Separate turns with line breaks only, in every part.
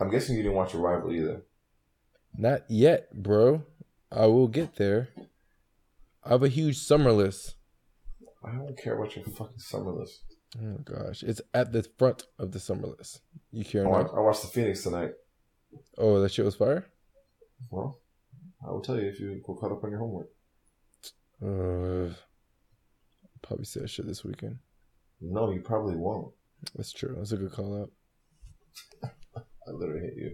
I'm guessing you didn't watch Arrival either.
Not yet, bro. I will get there. I have a huge summer list.
I don't care about your fucking summer list.
Oh my gosh, it's at the front of the summer list. You care
I? I watched The Phoenix tonight.
Oh, that shit was fire.
Well, I will tell you if you go caught up on your homework.
Uh, probably say that shit this weekend.
No, you probably won't.
That's true. That's a good call out.
I literally hate you.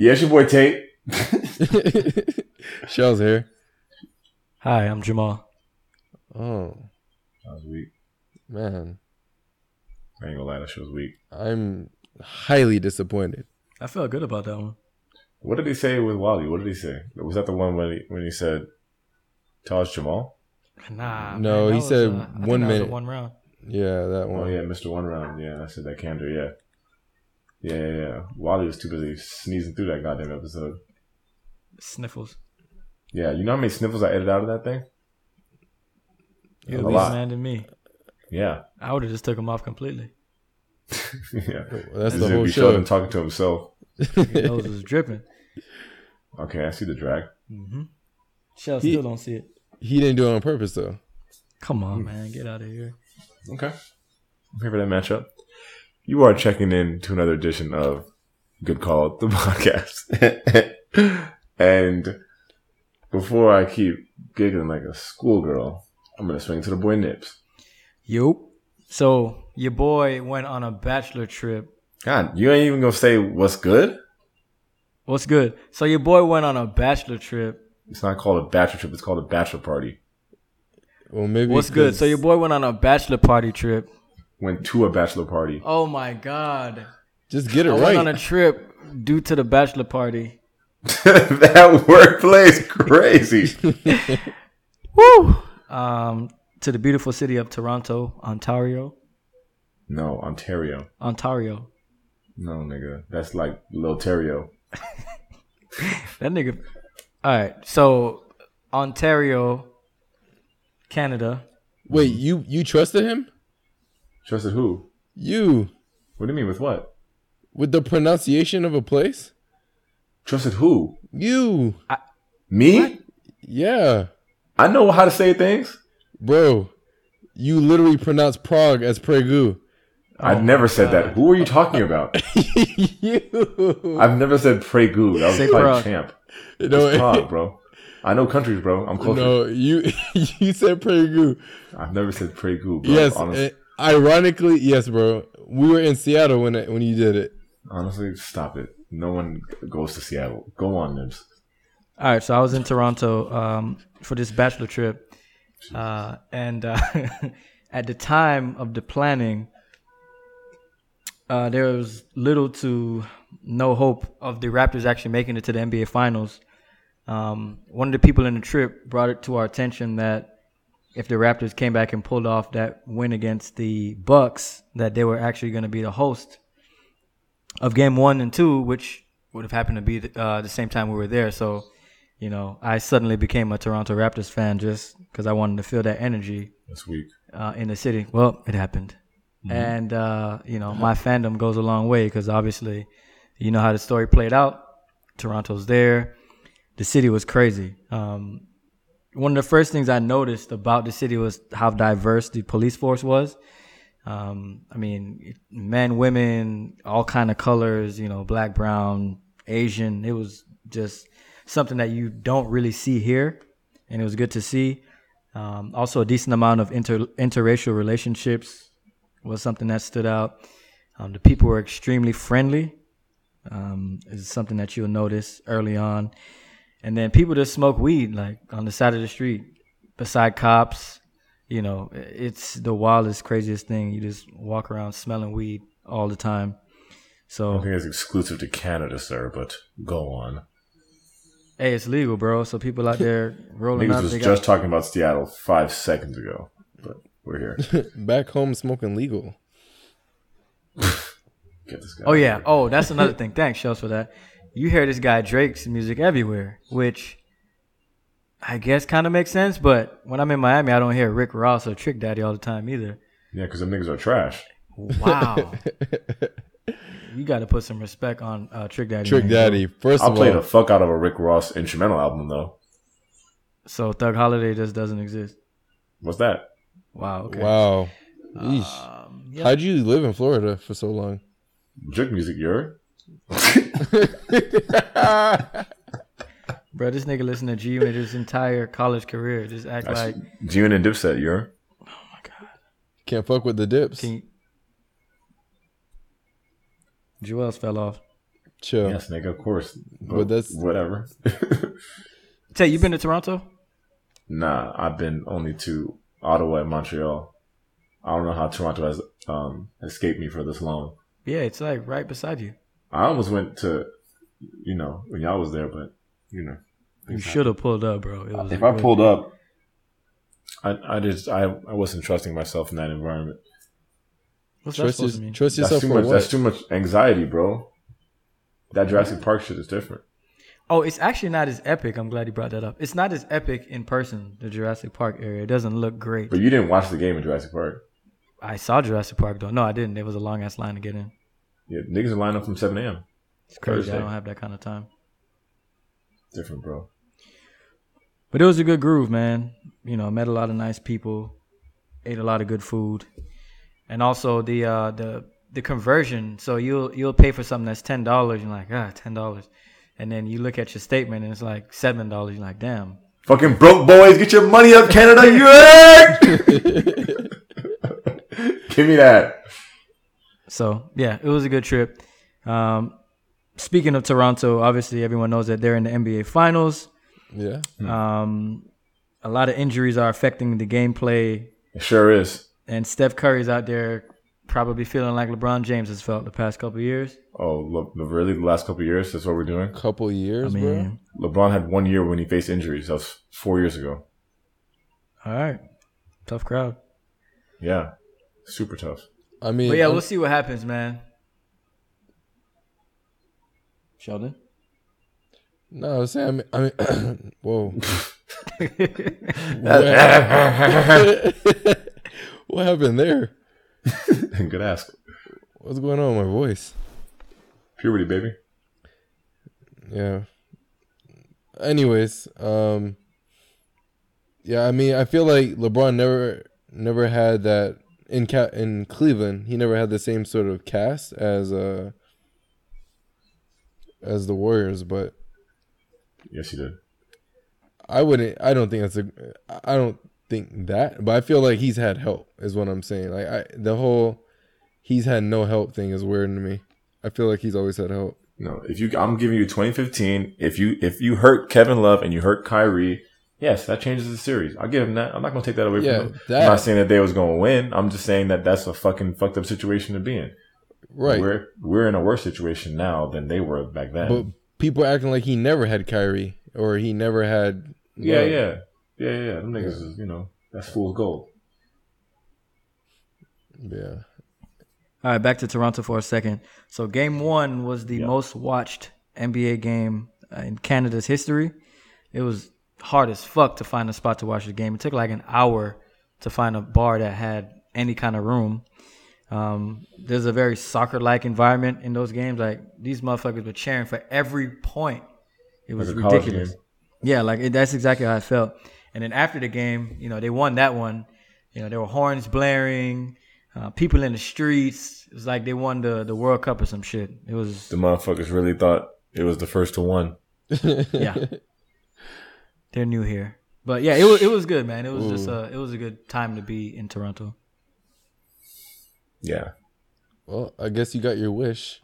Yeah, it's your boy Tate.
Shell's here.
Hi, I'm Jamal.
Oh
That was weak.
man,
I ain't gonna lie, that shit was weak.
I'm highly disappointed.
I felt good about that one.
What did he say with Wally? What did he say? Was that the one when he, when he said Taj Jamal?
Nah.
No,
man,
he
that
said
was, uh, I think
one
that was
minute.
one round.
Yeah, that
Oh
one.
yeah, Mr. One Round. Yeah, I said that candor. Yeah, yeah, yeah. yeah. Wally was too busy sneezing through that goddamn episode.
Sniffles.
Yeah, you know how many sniffles I edited out of that thing?
You're
A
a
lot.
man than me.
Yeah,
I would have just took him off completely.
yeah.
That's
This
the
would
whole
be
show.
Sheldon talking to himself.
His nose was dripping.
Okay, I see the drag.
Mm-hmm. Shell still don't see it.
He didn't do it on purpose though.
Come on, man. Get out of here.
Okay, I'm here for that matchup. You are checking in to another edition of Good Call, the podcast. and before I keep giggling like a schoolgirl, I'm gonna swing to the boy Nibs.
Yup. So your boy went on a bachelor trip.
God, you ain't even gonna say what's good?
What's good? So your boy went on a bachelor trip.
It's not called a bachelor trip. It's called a bachelor party.
Well, maybe.
What's good? So your boy went on a bachelor party trip.
Went to a bachelor party.
Oh my god.
just get it
I
right.
went on a trip due to the bachelor party.
that workplace is crazy.
Woo! Um, to the beautiful city of Toronto, Ontario.
no, Ontario.
Ontario.
No, nigga. That's like Lil Terio.
That nigga. All right. So, Ontario, Canada.
Wait, you you trusted him?
Trusted who?
You
What do you mean with what?
with the pronunciation of a place?
Trusted who?
You,
Me?
yeah,
I know how to say things.
bro. You literally pronounce Prague as Pragu.
I've never said that. Who are you talking about?
you,
I've never said Pregu. That was
Say
probably
Prague.
champ.
no,
It's Prague, bro. I know countries, bro. I'm closer.
no, you you said Pragu.
I've never said Pregu, bro.
Yes,
honestly,
eh, ironically, yes, bro. We were in Seattle when it, when you did it.
honestly, stop it. No one goes to Seattle. Go on, Nibs.
All right. So, I was in Toronto um, for this bachelor trip. Uh, and uh, at the time of the planning, uh, there was little to no hope of the Raptors actually making it to the NBA Finals. Um, one of the people in the trip brought it to our attention that if the Raptors came back and pulled off that win against the Bucks, that they were actually going to be the host of Game One and Two, which would have happened to be the, uh, the same time we were there. So, you know, I suddenly became a Toronto Raptors fan just because I wanted to feel that energy
That's weak.
uh, in the city. Well, it happened, and uh, you know my fandom goes a long way because obviously, you know how the story played out. Toronto's there. The city was crazy. Um, one of the first things I noticed about the city was how diverse the police force was. Um, I mean, men, women, all kind of colors. You know, black, brown, Asian. It was just something that you don't really see here, and it was good to see. Um, also, a decent amount of inter- interracial relationships was something that stood out. Um, the people were extremely friendly. Um, is something that you'll notice early on, and then people just smoke weed like on the side of the street beside cops. You know, it's the wildest, craziest thing. You just walk around smelling weed all the time.
So I
So
think it's exclusive to Canada, sir. But go on.
hey, it's legal, bro. So people out there rolling
Niggas
up,
was
they
just
got
talking about Seattle five seconds ago, but we're here.
Back home smoking legal.
Get this guy.
Oh yeah.
here.
Oh, that's another thing. Thanks, Shells, for that. You hear this guy Drake's music everywhere, which I guess kind of makes sense. But when I'm in Miami, I don't hear Rick Ross or Trick Daddy all the time either.
yeah, because them niggas are trash.
Wow. you got to put some respect on uh, Trick Daddy.
Trick
man.
Daddy. First
I'll
of
play the fuck out of a Rick Ross instrumental album though.
So Thug Holiday just doesn't exist.
What's that?
Wow. Okay.
wow.
Um, yeah.
How'd you live in Florida for so long?
Drake music, you're.
Bro, this nigga listened to G Unit his entire college career. Just act
That's
like.
G-Unit and Dipset, you're. Oh my god!
Can't fuck with the dips.
Can you... Juelz fell off.
Chill.
Yes, nigga, of course.
But that's-
whatever.
Tay, you been to Toronto?
nah, I've been only to Ottawa and Montreal. I don't know how Toronto has um escaped me for this long.
Yeah, it's like right beside you.
I almost went to, you know, when y'all was there, but you know,
You should have pulled up, bro. It was
if I
good-
pulled up, I I just I I wasn't trusting myself in that environment.
what's that
Trust,
supposed to
your-
mean?
trust
That's
yourself
too much.
what?
That's too much anxiety, bro. That Jurassic Park shit is different.
Oh, it's actually not as epic. I'm glad you brought that up. It's not as epic in person. The Jurassic Park area. It doesn't look great.
But you didn't watch the game in Jurassic Park.
I saw Jurassic Park though. No, I didn't. There was a long ass line to get in.
Yeah, niggas are lining up from seven a.m.
It's crazy.
Thursday.
I don't have that kind of time.
Different, bro.
But it was a good groove, man. You know, met a lot of nice people, ate a lot of good food, and also the uh, the the conversion. So you'll you'll pay for something that's ten dollars. You're like, ah, ten dollars, and then you look at your statement and it's like seven dollars. You're like, damn.
Fucking broke boys, get your money up, Canada. You heard? Give me that.
So yeah, it was a good trip. Um, speaking of Toronto, obviously everyone knows that they're in the NBA Finals.
Yeah.
Um, a lot of injuries are affecting the gameplay,
It sure is.
and Steph Curry's out there probably feeling like LeBron James has felt the past couple of years.
Oh, look, really? The last couple of years, that's what we're doing.
Couple
I
years,
mean,
LeBron had one year when he faced injuries. That was four years ago.
all right, tough crowd.
Yeah, super tough.
Bro. I mean,
But yeah,
I'm-
we'll see what happens, man. Sheldon.
no, I was saying, I mean, I mean whoa. what happened there?
Good ask.
What's going on with my voice?
Puberty, baby.
Yeah. Anyways, um yeah, I mean, I feel like LeBron never never had that in ca- in Cleveland. He never had the same sort of cast as uh as the Warriors, but
Yes, he did.
I wouldn't I don't think that's a I don't think that, but I feel like he's had help is what I'm saying. Like I the whole he's had no help thing is weird to me. I feel like he's always had help.
No, if you, I'm giving you 2015. If you, if you hurt Kevin Love and you hurt Kyrie, yes, that changes the series. I'll give him that. I'm not gonna take that away
Yeah,
from him.
that-
I'm not saying that they was gonna win. I'm just saying that that's a fucking fucked up situation to be in.
Right.
We're we're in a worse situation now than they were back then.
But people acting like he never had Kyrie or he never had.
yeah,
Love.
yeah, yeah, yeah. Them niggas is, you know, that's fool's gold.
yeah.
All right, back to Toronto for a second. So, game one was the
Yeah.
most watched NBA game uh, in Canada's history. It was hard as fuck to find a spot to watch the game. It took like an hour to find a bar that had any kind of room. Um, there's a very soccer-like environment in those games. Like these motherfuckers were cheering for every point. It was
Like
ridiculous. Yeah, like it, that's exactly how I felt. And then after the game, you know, they won that one. You know, there were horns blaring, uh, people in the streets. It was like they won the the World Cup or some shit. It was
The motherfuckers really thought it was the first to one.
yeah. They're new here, but yeah, it was it was good, man. It was just a it was a good time to be in Toronto.
Yeah.
Well, I guess you got your wish.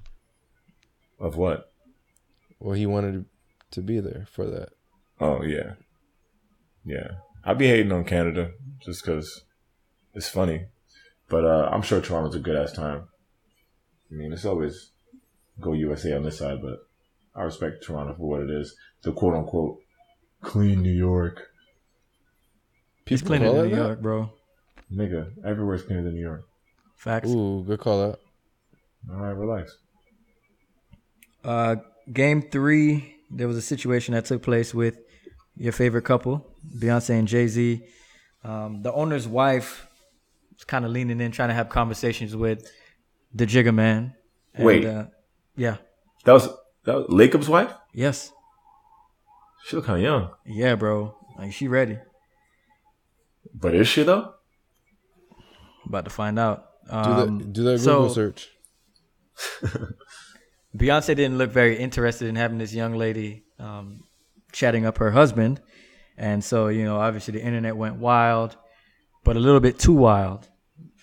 Of what?
Well, he wanted to be there for that.
Oh yeah, yeah. I'd be hating on Canada just because it's funny, but uh, I'm sure Toronto's a good ass time. I mean, it's always go USA on this side, but I respect Toronto for what it is. The quote unquote clean New York,
He's
People
cleaner than New
that?
York, bro.
nigga. Everywhere's cleaner than New York.
Facts.
Ooh, good call out.
All right, relax.
Uh, game three, there was a situation that took place with your favorite couple, Beyonce and Jay Z. Um, the owner's wife was kind of leaning in, trying to have conversations with the Jigga Man. And,
Wait.
uh, yeah.
That was that was Lacob's wife.
Yes.
She look kind of young,
Yeah, bro. Like she ready.
but is she though?
About to find out.
Do
Um,
that. Do that
so-
Google search.
Beyonce didn't look very interested in having this young lady um, chatting up her husband, and so you know, obviously the internet went wild, but a little bit too wild.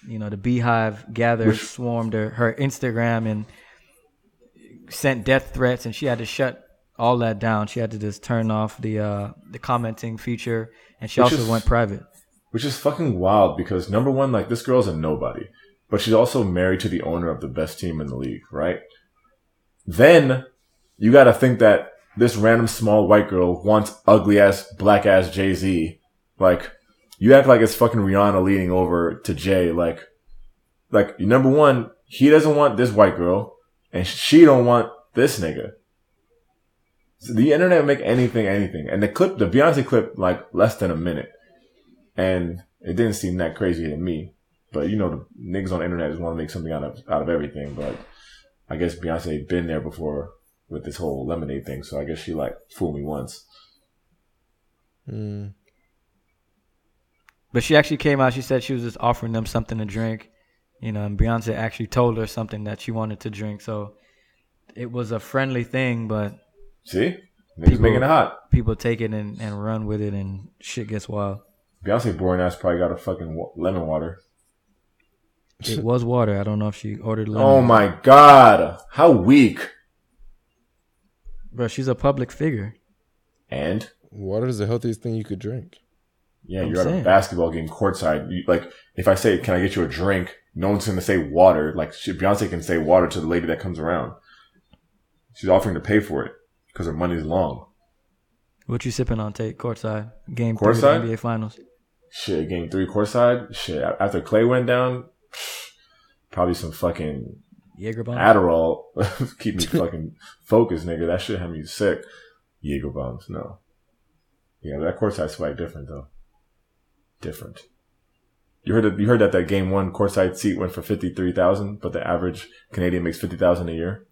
You know, the beehive gathered, swarmed her, her Instagram, and sent death threats, and she had to shut all that down. She had to just turn off the uh, the commenting feature, and she
Which
also
is-
went private.
Which is fucking wild because number one, like this girl's a nobody, but she's also married to the owner of the best team in the league, right? Then you got to think that this random small white girl wants ugly ass black ass Jay Z. Like you act like it's fucking Rihanna leaning over to Jay. Like, like number one, he doesn't want this white girl, and she don't want this nigga. The internet make anything anything, and the clip, the Beyonce clip, like less than a minute and it didn't seem that crazy to me. But you know, the niggas on the internet just want to make something out of out of everything. But I guess Beyonce been there before with this whole lemonade thing, so I guess she like fooled me once.
Mm.
But she actually came out. She said she was just offering them something to drink. You know, and Beyonce actually told her something that she wanted to drink. So it was a friendly thing, but
See, niggas
People-
making it hot.
people take it and, and run with it, and shit gets wild.
Beyonce boring ass probably got a fucking wa- lemon water.
It was water. I don't know if she ordered lemon.
Oh my god, how weak!
Bro, she's a public figure.
And
Water is the healthiest thing you could drink.
yeah,
I'm
you're at a basketball game courtside. You, like if I say, "Can I get you a drink?" No one's gonna say water. Like she, Beyonce can say water to the lady that comes around. She's offering to pay for it because her money's long.
What you sipping on, Tate? Courtside. Game three
Courtside?
the NBA Finals.
Shit, game three courtside. Shit, after Clay went down, probably some fucking
Jaeger bomb.
Adderall keep me fucking focused, nigga. That shit had me sick. Jaeger bombs, no. Yeah, that courtside fight different though. Different. You heard that? You heard that that game one courtside seat went for fifty three thousand, but the average Canadian makes fifty thousand a year.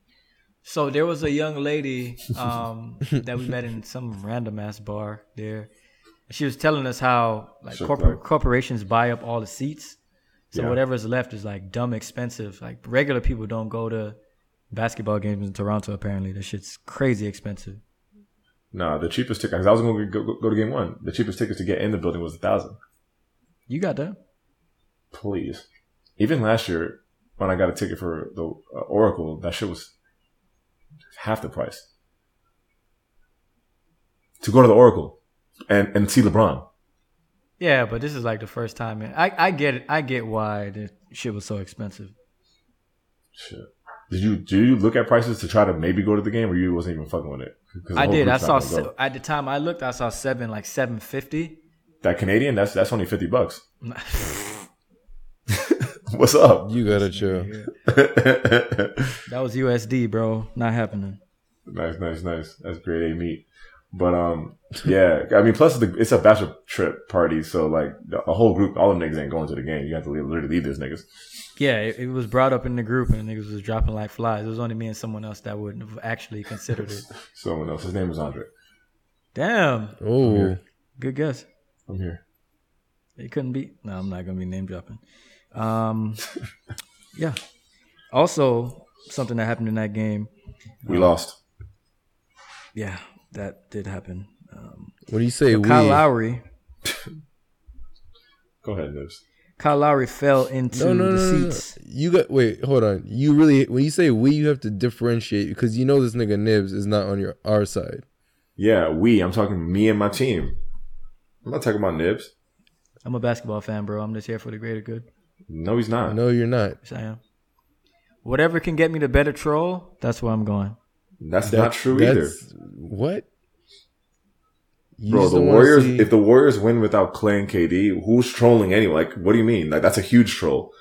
So there was a young lady um, that we met in some random ass bar there. She was telling us how like
Shook
corporate corporations buy up all the seats. So
Yeah.
whatever's left is like dumb expensive. Like regular people don't go to basketball games in Toronto. Apparently, that shit's crazy expensive.
Nah, the cheapest ticket. Cause I was going to go, go, go to game one. The cheapest tickets to get in the building was a thousand.
You got that?
Please. Even last year, when I got a ticket for the uh, Oracle, that shit was half the price. To go to the Oracle and, and see LeBron.
Yeah, but this is like the first time. I I get it. I get why the shit was so expensive.
Shit. Did you did you look at prices to try to maybe go to the game, or you wasn't even fucking with it?
I did. I saw se- at the time I looked. I saw seven like seven fifty.
that Canadian. That's that's only fifty bucks. What's up?
You gotta chill.
That was USD, bro. Not happening.
Nice, nice, nice. That's great. A meat. But um, yeah. I mean, plus the, it's a bachelor trip party, so like the, a whole group, all them niggas ain't going to the game. You have to leave, literally leave those niggas.
Yeah, it, it was brought up in the group and niggas was dropping like flies. It was only me and someone else that would have actually considered it.
Someone else. His name was Andre.
Damn.
Oh.
Good guess.
I'm here.
It couldn't be. No, I'm not gonna be name dropping. Um, yeah. Also, something that happened in that game.
We lost.
Yeah, that did happen. Um,
what do you say? We
Kyle Lowry.
Go ahead, Nibs.
Kyle Lowry fell into
No, no,
the
no, no, no.
seats.
You got wait, hold on. You really when you say we, you have to differentiate because you know this nigga Nibs is not on your our side.
Yeah, we. I'm talking me and my team. I'm not talking about Nibs.
I'm a basketball fan, bro. I'm just here for the greater good.
No, he's not.
No, you're not.
Yes, I am. Whatever can get me to better troll, that's where I'm going.
That's not true either.
What? You
Bro, the Warriors.
see-
If the Warriors win without Clay and KD, who's trolling anyway? Like, what do you mean? Like, that's a huge troll.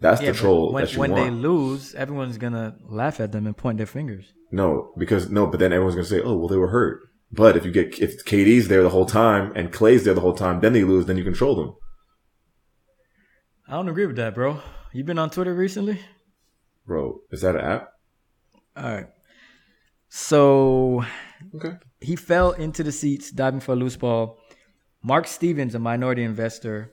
That's
Yeah,
the troll
when,
that you
when they lose, everyone's gonna laugh at them and point their fingers.
no, because no, but then everyone's gonna say, "Oh, well, they were hurt." But if you get if KD's there the whole time and Clay's there the whole time, then they lose. Then you control them,
I don't agree with that, bro. You been on Twitter recently?
bro. Is that an app?
All right. So
Okay.
he fell into the seats diving for a loose ball. Mark Stevens, a minority investor,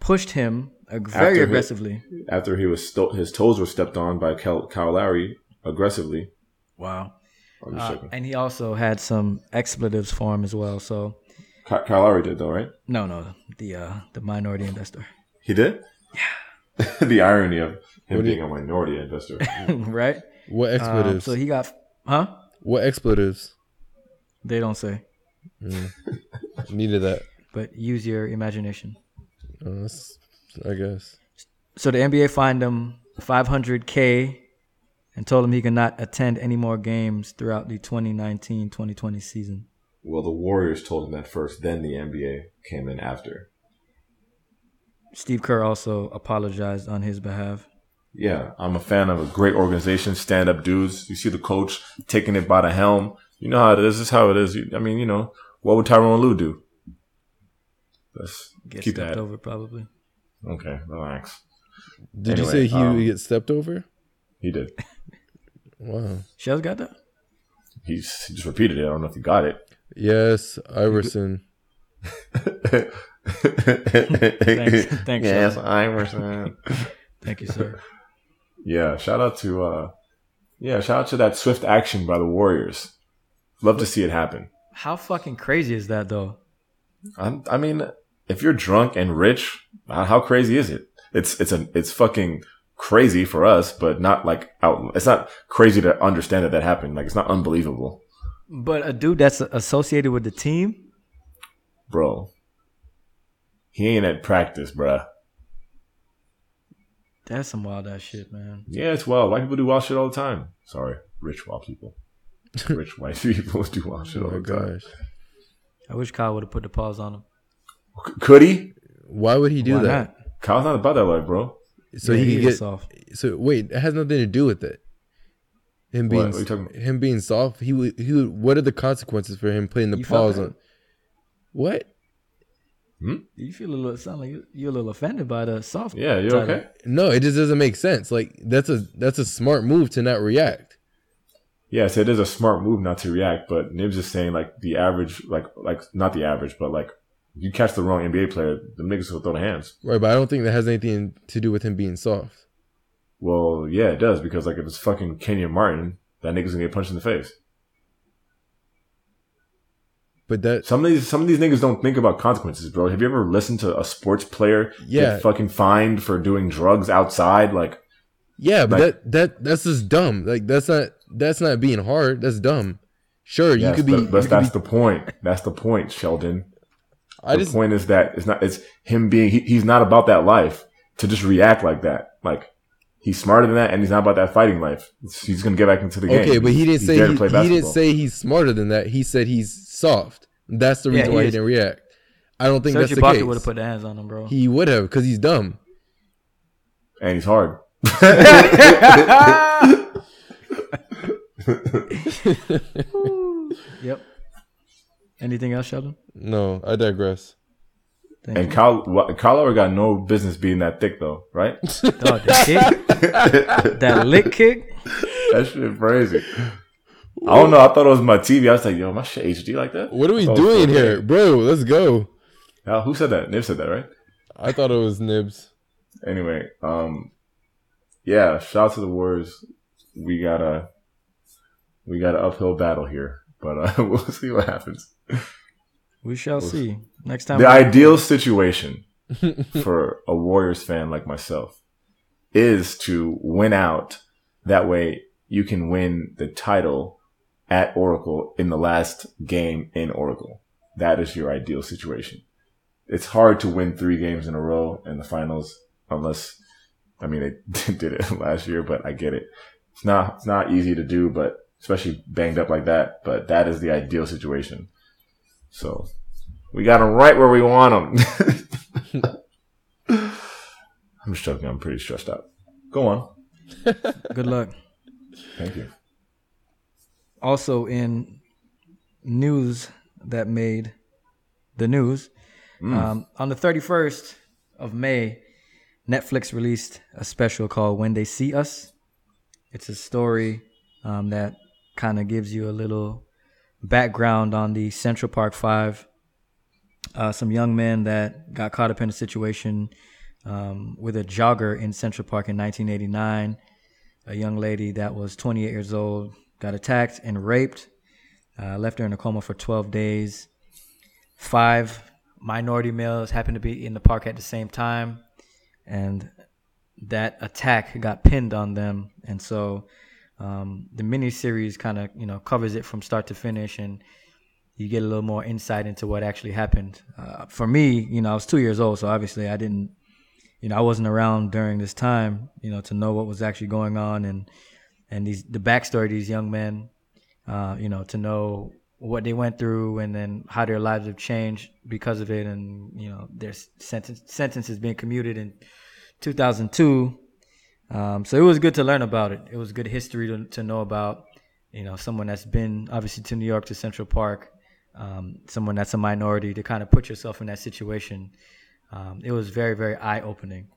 pushed him very
After he-
aggressively.
After he was sto- his toes were stepped on by Cal- Kyle Lowry aggressively.
Wow. Uh, and he also had some expletives for him as well. So
Ky- Kyle Lowry did though, right?
no, no, the uh, the minority investor,
He did. Yeah. the irony of him
What do you-
being a minority investor.
right?
what
Um,
expletives?
so he got, huh?
what expletives?
They don't say,
Needed that.
but use your imagination.
Uh, that's- I guess.
So the NBA fined him 500k and told him he could not attend any more games throughout the 2019-2020 season.
well, the Warriors told him that first, then the NBA came in after.
Steve Kerr also apologized on his behalf.
Yeah, I'm a fan of a great organization, stand up dudes. You see the coach taking it by the helm. You know how it is. This is how it is. I mean, you know, what would Tyronn Lue do? Let's
Get
keep
stepped
that.
over probably.
Okay, relax.
Did you
Anyway,
say he
um,
would get stepped over?
He did.
Wow.
Shells got that?
He's, he just repeated it. I don't know if he got it.
Yes, Iverson.
Thanks.
Thanks,
Yes,
Sean.
Iverson.
Thank you, sir.
Yeah, shout out to uh yeah, shout out to that swift action by the Warriors. Love to see it happen.
How fucking crazy is that though?
I'm, I mean, if you're drunk and rich, uh, how crazy is it? It's it's a it's fucking crazy for us, but not like out. It's not crazy to understand that that happened. Like it's not unbelievable,
But a dude that's associated with the team,
bro. He ain't at practice, bruh.
that's some wild ass shit, man.
Yeah, it's wild. White people do wild shit all the time. Sorry, rich wild people. rich white people do wild shit
Oh
all
my
the time.
I wish Kyle would have put the pause on him.
C- Could he?
Why would he do
Why
that?
not?
Kyle's not about that life, bro.
So
Yeah,
he could
is
get
soft.
So wait, it has nothing to do with it. Him being
What are you
him being soft. He would. He would. What are the consequences for him putting the
You
pause on? What? Hmm?
You feel a little sound like you- you're a little offended by the soft.
Yeah, you
title.
okay?
No, it just doesn't make sense. Like that's a that's a smart move to not react.
Yes, it is a smart move not to react, but Nibs is saying like the average, like like not the average, but like you catch the wrong NBA player, the niggas will throw the hands.
Right, but I don't think that has anything to do with him being soft.
Well, yeah, it does because like if it's fucking Kenyon Martin, that nigga's gonna get punched in the face.
But that
Some of these some of these niggas don't think about consequences, bro. Have you ever listened to a sports player
Yeah.
get fucking fined for doing drugs outside? Like,
yeah, but
Like-
that that that's just dumb. Like that's not that's not being hard. That's dumb. Sure,
yes,
you could be.
but, but that's
be-
the point. That's the point, Sheldon.
I
the
just
point is that it's not. It's him being. He, he's not about that life to just react like that. Like he's smarter than that, and he's not about that fighting life. He's gonna get back into the game.
okay, but he didn't
he's
say he,
play
he didn't say he's smarter than that. He said he's soft. That's the
Yeah,
reason
he
why he didn't react. I don't think
Serge
that's the
Ibaka would have put the hands on him, bro.
he would have because he's dumb.
and he's hard.
yep. Anything else, Sheldon?
No, I digress.
Thank
and
you.
Kyle, wha- Kyle got no business being that thick though, right?
Dog, the kick, that lick kick.
that shit crazy. I don't know. I thought it was my TV. I was like, yo, my shit HD like that.
What are we
I thought it was
doing
4K.
here, bro? Let's go.
Now, who said that? Nib said that, right?
I thought it was Nibs.
Anyway, um, yeah. Shout out to the Warriors. We got a we got an uphill battle here, but uh, we'll see what happens.
We shall see. Next time.
The ideal situation for a Warriors fan like myself is to win out. That way you can win the title at Oracle in the last game in Oracle. That is your ideal situation. It's hard to win three games in a row in the finals unless, I mean, they did it last year, but I get it. It's not, it's not easy to do, but especially banged up like that, but that is the ideal situation. So we got them right where we want them. I'm just joking. I'm pretty stressed out. Go on.
Good luck.
Thank you.
Also in news that made the news, um, on the 31st of May, Netflix released a special called When They See Us. It's a story um, that kind of gives you a little background on the Central Park Five. Uh, some young men that got caught up in a situation um, with a jogger in Central Park in 1989. A young lady that was 28 years old got attacked and raped, uh, left her in a coma for 12 days. Five minority males happened to be in the park at the same time, and that attack got pinned on them. And so um, the miniseries kind of you know covers it from start to finish, and you get a little more insight into what actually happened. Uh, for me, you know, I was two years old, so obviously I didn't, you know, I wasn't around during this time, you know, to know what was actually going on and and these the backstory of these young men, uh, you know, to know what they went through and then how their lives have changed because of it, and you know, their sentence sentences being commuted in 2002. Um, so it was good to learn about it. It was good history to, to know about, you know, someone that's been obviously to New York to Central Park, um, someone that's a minority to kind of put yourself in that situation. Um, it was very, very eye opening.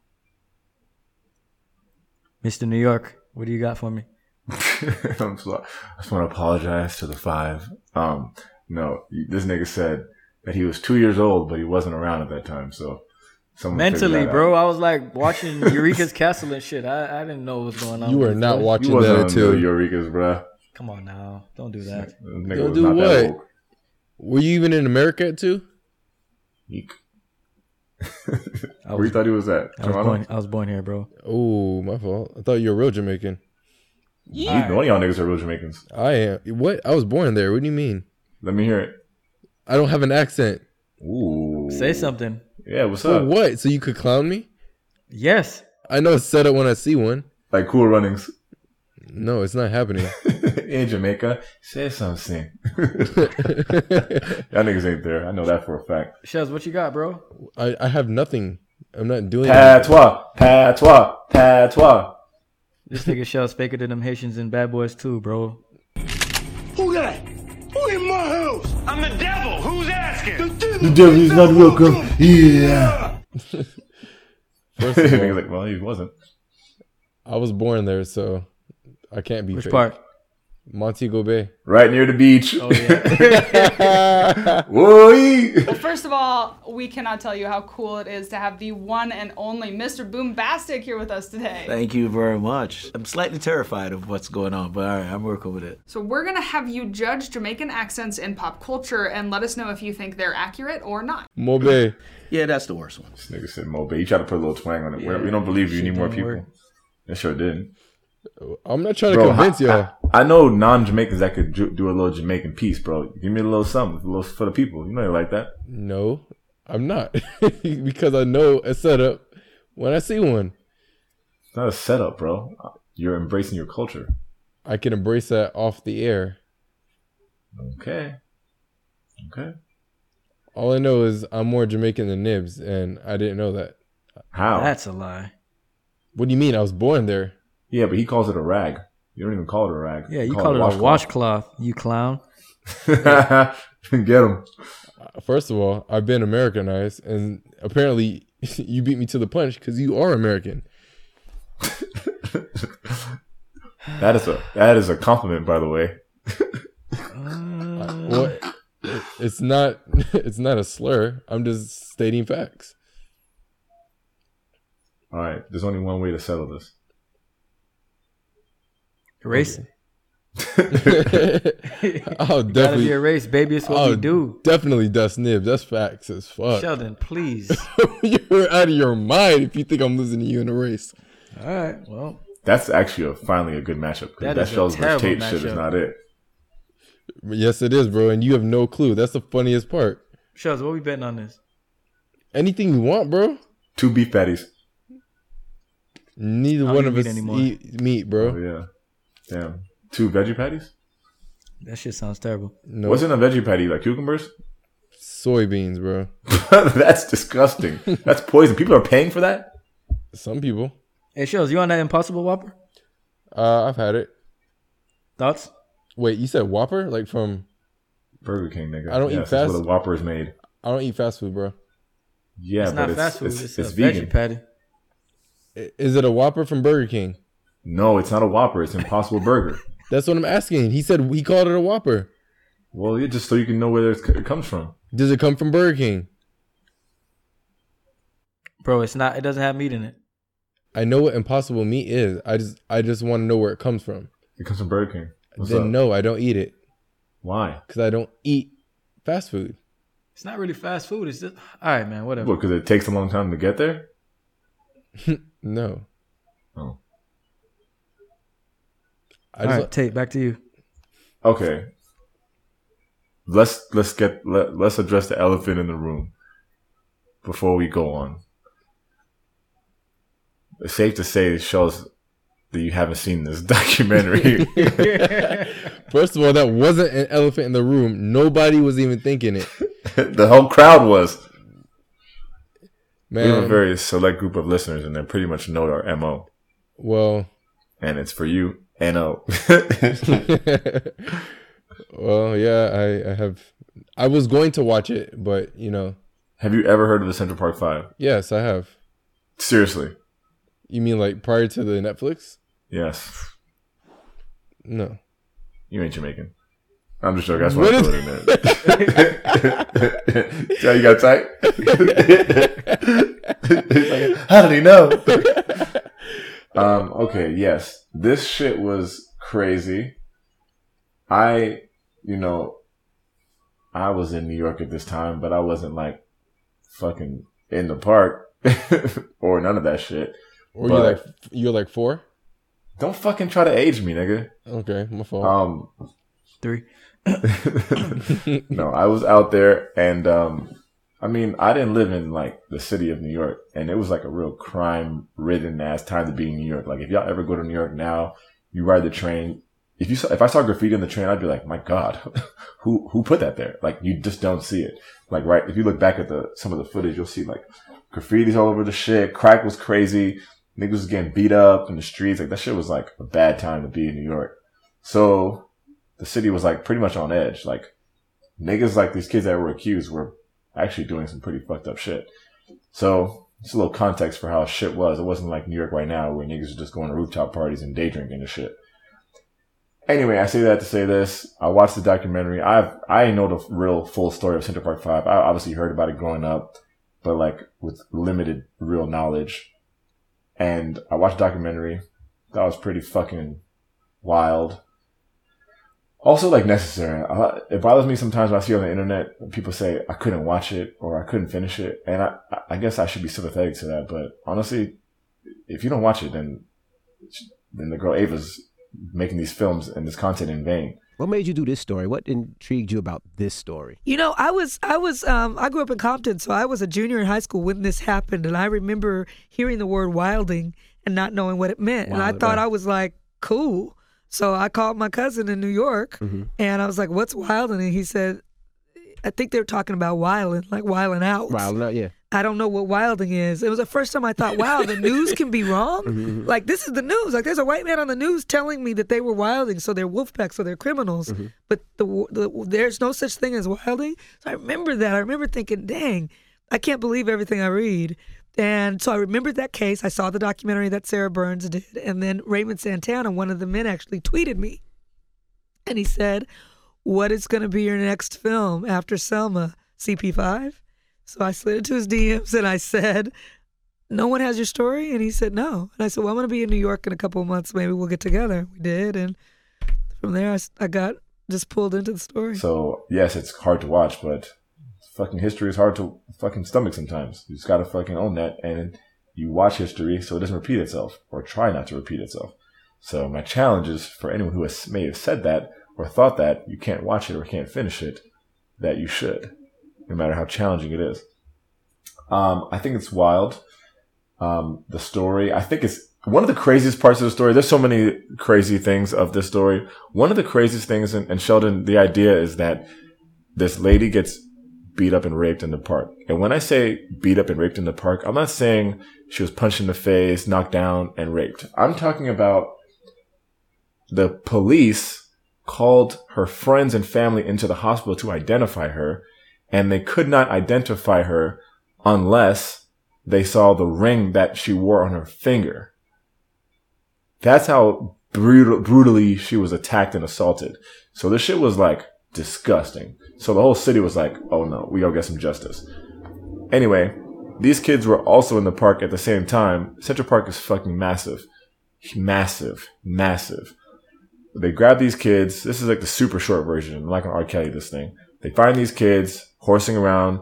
Mr. New York, what do you got for me?
I'm so, I just want to apologize to the five. Um, no, this nigga said that he was two years old, but he wasn't around at that time. So, someone
Mentally, bro,
out.
I was like watching Eureka's Castle and shit. I, I didn't know what was going on.
You were not
boy.
You
watching that
on
too.
Eureka's, bro.
Come on now, don't do that.
Don't do
not
what?
That woke.
Were you even in America too?
Yeek.
I
Where
was,
you thought he was at?
I was born. I was born here, bro.
Oh, my fault. I thought you were real Jamaican.
You, One of y'all niggas are real Jamaicans.
I am. What? I was born there. What do you mean?
Let me hear it.
I don't have an accent.
Ooh.
Say something.
Yeah, what's
So
up?
what? So you could clown me?
Yes.
I know it's set up when I see one.
Like cool runnings.
No, it's not happening.
In Jamaica, say something. Y'all niggas ain't there. I know that for a fact.
Shells, what you got, bro?
I, I have nothing. I'm not doing.
Patois, patois, patois.
This nigga Shells faker than them Haitians and Bad Boys too, bro.
Who that? Who in my house? I'm the devil. Who's asking? The devil,
The devil is not welcome. Yeah.
First of
Niggas
all,
like, well, he wasn't.
I was born there, so I can't be
Which
fake.
part?
Montego Bay.
Right near the beach.
Oh yeah.
Whoa.
Well, first of all, we cannot tell you how cool it is to have the one and only Mr. Boombastic here with us today.
Thank you very much. I'm slightly terrified of what's going on, but all right, I'm working with it.
So we're gonna have you judge Jamaican accents in pop culture and let us know if you think they're accurate or not.
Mobe.
Yeah, that's the worst one.
This nigga said Mobe. You tried to put a little twang on it. We- we don't believe you. You need more people.
work.
It sure did.
I'm not trying to convince
I,
y'all.
I, I know non-Jamaicans that could ju- do a little Jamaican piece, bro. Give me a little something, a little for the people. You know you like that.
No, I'm not. because I know a setup when I see one.
It's not a setup, bro. You're embracing your culture.
I can embrace that off the air.
Okay. Okay.
All I know is I'm more Jamaican than Nibs, and I didn't know that.
How?
That's a lie.
What do you mean? I was born there.
Yeah, but he calls it a rag. You don't even call it a rag.
Yeah, you call it a washcloth, you clown.
Get him.
First of all, I've been Americanized, and apparently you beat me to the punch because you are American.
That is a that is a compliment, by the way.
Well, it- it's not. It's not a slur. I'm just stating facts.
All right, there's only one way to settle this.
Race.
I'll oh,
Gotta be
definitely,
erased, baby. It's what
I'll
we oh, do.
definitely dust nibs. That's facts as fuck.
Sheldon, please.
You're out of your mind if you think I'm losing to you in a race.
All right. Well,
That's actually a, finally a good matchup.
That
That,
is a
shows versus
terrible
Tate shit is not it.
Yes, it is, bro, and you have no clue. That's the funniest part.
Shells, what we betting on this?
Anything you want, bro.
Two beef patties.
Neither one of us
anymore.
eat meat, bro.
Oh yeah. Damn. Two veggie patties?
That shit sounds terrible.
No
What's in a veggie patty? Like cucumbers?
soybeans, bro.
That's disgusting. That's poison. People are paying for that?
Some people.
Hey, Shells, you on that Impossible Whopper?
Uh, I've had it.
Thoughts?
Wait, you said Whopper? Like from?
Burger King, nigga.
I don't eat
yes, that's
fast-
what a Whopper is made.
I don't eat fast food, bro.
Yeah,
it's
but
not
it's,
fast food.
It's,
It's,
it's
a
vegan.
veggie patty.
Is it a Whopper from Burger King?
No, it's not a Whopper. It's Impossible Burger.
That's what I'm asking. He said he called it a Whopper.
Well, yeah, just so you can know where it's- it comes from.
Does it come from Burger King?
Bro, it's not. It doesn't have meat in it.
I know what Impossible Meat is. I just I just want to know where it comes from.
It comes from Burger King. What's
then
up?
no, I don't eat it
Why?
because I don't eat fast food.
It's not really fast food. It's just all right, man. Whatever.
What? Because it takes a long time to get there.
No,
Oh,
I
all
just
right, Tate, back to you.
okay. Let's let's get let, let's address the elephant in the room before we go on. It's safe to say it shows that you haven't seen this documentary.
first of all, that wasn't an elephant in the room. Nobody was even thinking it.
the whole crowd was. We have a very select group of listeners, and they pretty much know our mo,
well,
and it's for you. No.
Uh, well, yeah, I, I have. I was going to watch it, but you know,
have you ever heard of the Central Park Five?
yes, I have.
Seriously,
You mean like prior to the Netflix?
yes.
No.
You ain't Jamaican. I'm just joking. That's
What
why I
is-
threw it in there. Yeah, you got tight. How did he know? um. Okay. Yes. This shit was crazy. I, you know, I was in New York at this time, but I wasn't like fucking in the park or none of that shit.
Or
But-
you like you're like four?
Don't fucking try to age me, nigga.
Okay, my fault.
Um,
Three.
no, I was out there and um I mean, I didn't live in like the city of New York and it was like a real crime ridden ass time to be in New York. Like if y'all ever go to New York now, you ride the train. If you saw, if I saw graffiti on the train, I'd be like, my God, who who put that there? Like you just don't see it. Like right, if you look back at the some of the footage, you'll see like graffiti's all over the shit. Crack was crazy. Niggas was getting beat up in the streets. Like that shit was like a bad time to be in New York. So the city was like pretty much on edge. Like niggas like these kids that were accused were actually doing some pretty fucked up shit. So just a little context for how shit was. It wasn't like New York right now where niggas are just going to rooftop parties and day drinking and shit. Anyway, I say that to say this. I watched the documentary. I've I know the real full story of Central Park Five. I obviously heard about it growing up, but like with limited real knowledge. And I watched the documentary. That was pretty fucking wild also like necessary. It bothers me sometimes when I see on the internet people say I couldn't watch it or I couldn't finish it, and I I guess I should be sympathetic to that. But honestly, if you don't watch it, then then the girl Ava's making these films and this content in vain.
What made you do this story? What intrigued you about this story?
You know, I was I was um I grew up in Compton, so I was a junior in high school when this happened, and I remember hearing the word wilding and not knowing what it meant, and I thought
right.
I was like cool. So I called my cousin in New York, mm-hmm. and I was like, "What's wilding?" And he said, "I think they're talking about wilding, like wilding out."
Wilding not yeah.
I don't know what wilding is. It was the first time I thought, wow, the news can be wrong. Mm-hmm, mm-hmm. Like this is the news. Like there's a white man on the news telling me that they were wilding, so they're wolf packs, so they're criminals. But the, the there's no such thing as wilding. So I remember that. I remember thinking, dang, I can't believe everything I read. And so I remembered that case. I saw the documentary that Sarah Burns did, and then Raymond Santana, one of the men, actually tweeted me, and he said, "What is going to be your next film after Selma? CP5?" So I slid into his DMs and I said, No one has your story? And he said, No. And I said, Well, I'm going to be in New York in a couple of months. Maybe we'll get together. We did. And from there, I, I got just pulled into the story.
So yes, it's hard to watch, but fucking history is hard to fucking stomach sometimes. You just gotta fucking own that, and you watch history so it doesn't repeat itself, or try not to repeat itself. So my challenge is for anyone who has may have said that or thought that you can't watch it or can't finish it, that you should, no matter how challenging it is. Um, I think it's wild. Um, the story, I think it's one of the craziest parts of the story. There's so many crazy things of this story. One of the craziest things, and, and Sheldon, the idea is that this lady gets beat up and raped in the park. And when I say beat up and raped in the park, I'm not saying she was punched in the face, knocked down, and raped. I'm talking about the police called her friends and family into the hospital to identify her, and they could not identify her unless they saw the ring that she wore on her finger. That's how brutal, brutally she was attacked and assaulted. So this shit was like disgusting. So the whole city was like, oh no, we gotta get some justice. Anyway, these kids were also in the park at the same time. Central Park is fucking massive. Massive. Massive. They grab these kids. This is like the super short version. I'm not gonna R. Kelly this thing. They find these kids horsing around,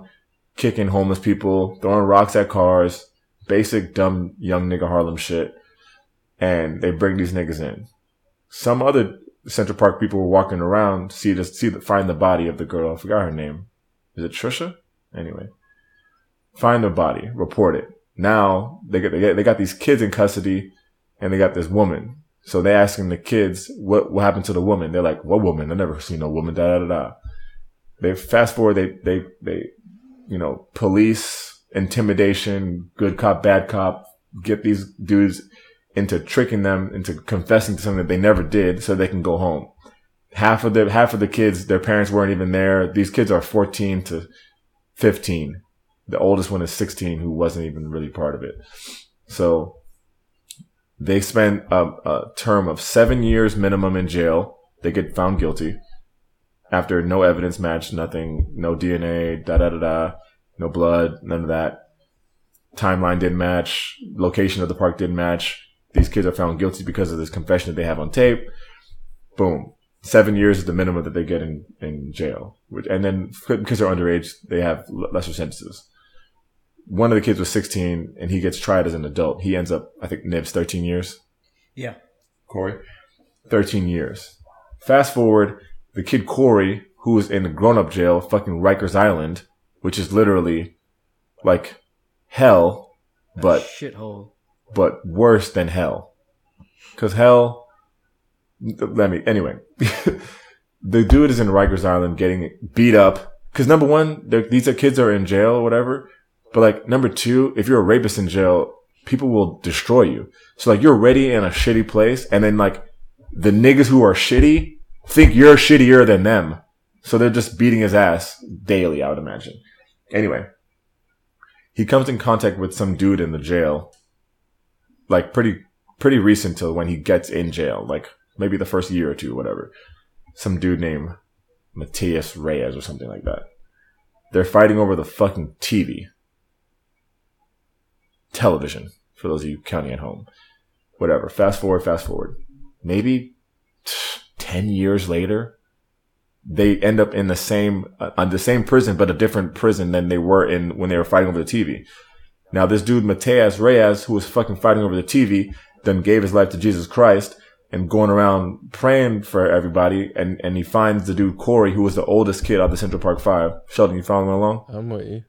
kicking homeless people, throwing rocks at cars, basic dumb young nigga Harlem shit. And they bring these niggas in. Some other Central Park people were walking around, see the, see the, find the body of the girl. I forgot her name. Is it Trisha? Anyway, find the body, report it. Now they get, they get, they got these kids in custody and they got this woman. So they asking the kids what, what happened to the woman. They're like, what woman? I never seen no woman, da, da, da, da. They fast forward, they, they, they, you know, police, intimidation, good cop, bad cop, get these dudes into tricking them into confessing to something that they never did so they can go home. Half of the, half of the kids, their parents weren't even there. These kids are 14 to 15. The oldest one is 16 who wasn't even really part of it. So they spend a, a term of seven years minimum in jail. They get found guilty after no evidence matched, nothing, no DNA, da da da da, no blood, none of that. Timeline didn't match, location of the park didn't match. These kids are found guilty because of this confession that they have on tape. Boom. Seven years is the minimum that they get in, in jail. Which, and then because they're underage, they have l- lesser sentences. One of the kids was 16 and he gets tried as an adult. He ends up, I think, Nibs 13 years.
Yeah.
Corey? 13 years. Fast forward, the kid Corey, who was in a grown up jail, fucking Rikers Island, which is literally like hell, but
Shithole.
But worse than hell. Cause hell, let me, anyway. the dude is in Rikers Island getting beat up. Cause number one, these are kids are in jail or whatever. But like number two, if you're a rapist in jail, people will destroy you. So like you're already in a shitty place and then like the niggas who are shitty think you're shittier than them. So they're just beating his ass daily, I would imagine. Anyway, he comes in contact with some dude in the jail like pretty pretty recent till when he gets in jail, like maybe the first year or two, whatever. Some dude named Matias Reyes or something like that. They're fighting over the fucking TV. Television, for those of you counting at home. Whatever. Fast forward, fast forward. Maybe 10 years later, they end up in the same, uh, on the same prison, but a different prison than they were in when they were fighting over the TV. Now, this dude, Matias Reyes, who was fucking fighting over the TV, then gave his life to Jesus Christ and going around praying for everybody. And, and he finds the dude, Corey, who was the oldest kid out of the Central Park Five. Sheldon, you following along?
I'm with you.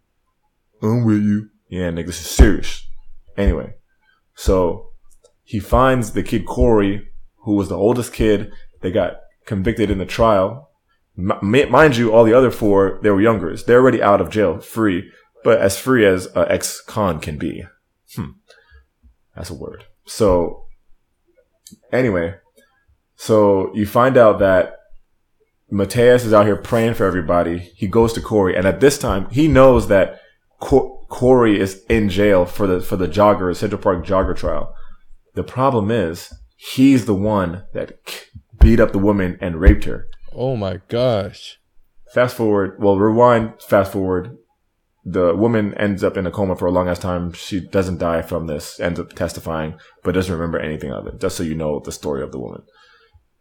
I'm with you. Yeah, nigga, this is serious. Anyway, so he finds the kid Corey, who was the oldest kid. They got convicted in the trial. M- mind you, all the other four, they were youngers. They're already out of jail, free, but as free as an ex-con can be. Hmm. That's a word. So, anyway, so you find out that Matias is out here praying for everybody. He goes to Corey, and at this time, he knows that Co- Corey is in jail for the for the jogger Central Park jogger trial. The problem is he's the one that beat up the woman and raped her.
Oh my gosh.
Fast forward, well, rewind. Fast forward. The woman ends up in a coma for a long ass time. She doesn't die from this. Ends up testifying, but doesn't remember anything of it. Just so you know the story of the woman.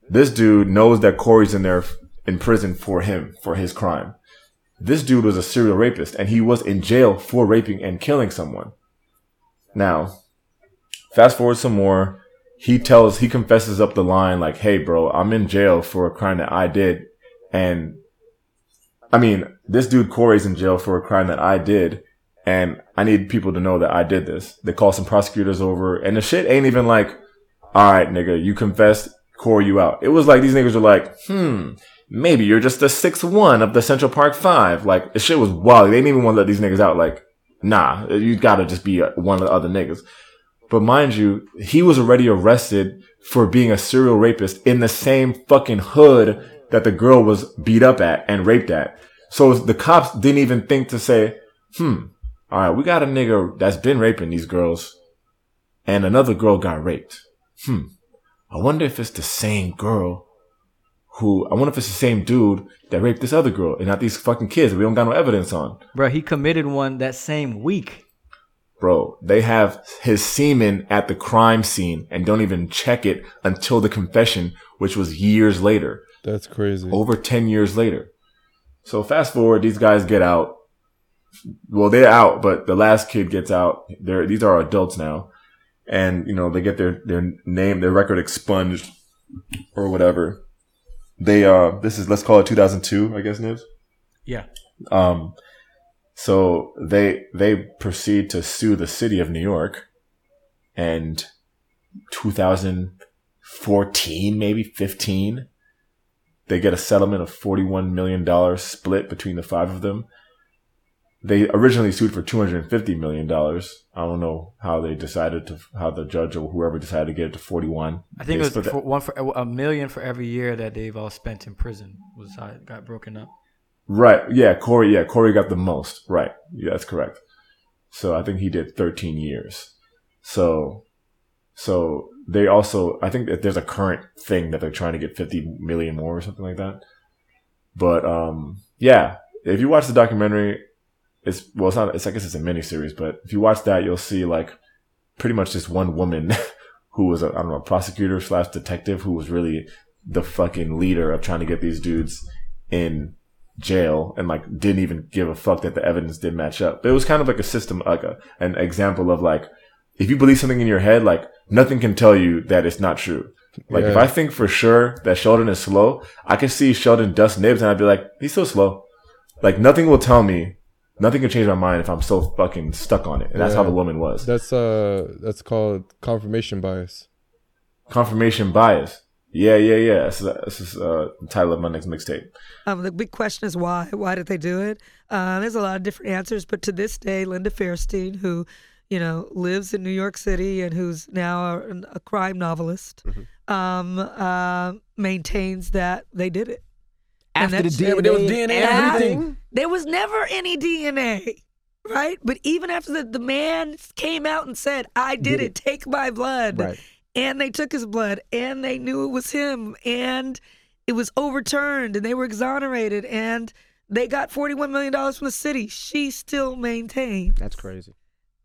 This dude knows that Corey's in there in prison for him for his crime. This dude was a serial rapist, and he was in jail for raping and killing someone. Now, fast forward some more. He tells, he confesses up the line, like, hey, bro, I'm in jail for a crime that I did. And I mean, this dude Corey's in jail for a crime that I did. And I need people to know that I did this. They call some prosecutors over, and the shit ain't even like, all right, nigga, you confessed, Corey, you out. It was like these niggas were like, hmm, maybe you're just the sixth one of the Central Park Five. Like, the shit was wild. They didn't even want to let these niggas out. Like, nah, you gotta just be one of the other niggas. But mind you, he was already arrested for being a serial rapist in the same fucking hood that the girl was beat up at and raped at. So the cops didn't even think to say, hmm, all right, we got a nigga that's been raping these girls and another girl got raped. Hmm. I wonder if it's the same girl who, I wonder if it's the same dude that raped this other girl and not these fucking kids that we don't got no evidence on.
Bro, he committed one that same week.
Bro, they have his semen at the crime scene and don't even check it until the confession, which was years later.
That's crazy.
Over 10 years later. So fast forward, these guys get out. Well, they're out, but the last kid gets out. They're, these are adults now. And, you know, they get their, their name, their record expunged or whatever. They, uh, this is, let's call it 2002, I guess, Nibs.
Yeah.
Um, so they they proceed to sue the city of New York, and 2014, maybe 15, they get a settlement of 41 million dollars split between the five of them. They originally sued for 250 million dollars. I don't know how they decided to how the judge or whoever decided to get it to 41.
I think
They
it was for one for a million for every year that they've all spent in prison was how it got broken up.
Right. Yeah, Corey. Yeah, Corey got the most. Right. Yeah, that's correct. So I think he did 13 years. So, so they also, I think that there's a current thing that they're trying to get 50 million more or something like that. But, um, yeah, if you watch the documentary, it's, well, it's not, it's, I guess it's a mini series, but if you watch that, you'll see like pretty much just one woman who was a, I don't know, prosecutor slash detective who was really the fucking leader of trying to get these dudes in jail and like didn't even give a fuck that the evidence didn't match up. But it was kind of like a system, like a, an example of like, if you believe something in your head, like nothing can tell you that it's not true. Like if I think for sure that Sheldon is slow, I can see Sheldon dust nibs and I'd be like, he's so slow. Like nothing will tell me, nothing can change my mind if I'm so fucking stuck on it. And that's how the woman was.
That's uh, that's called confirmation bias.
Confirmation bias. Yeah, yeah, yeah. This is, this is uh, the title of my next mixtape.
Um, the big question is why? Why did they do it? Uh, there's a lot of different answers, but to this day, Linda Fairstein, who, you know, lives in New York City and who's now a, a crime novelist, um, uh, maintains that they did it.
After the DNA,
there was DNA and everything.
There was never any DNA, right? But even after the, the man came out and said, I did, it, take my blood.
Right.
And they took his blood and they knew it was him and it was overturned and they were exonerated and they got $41 million from the city. She still maintained
That's crazy.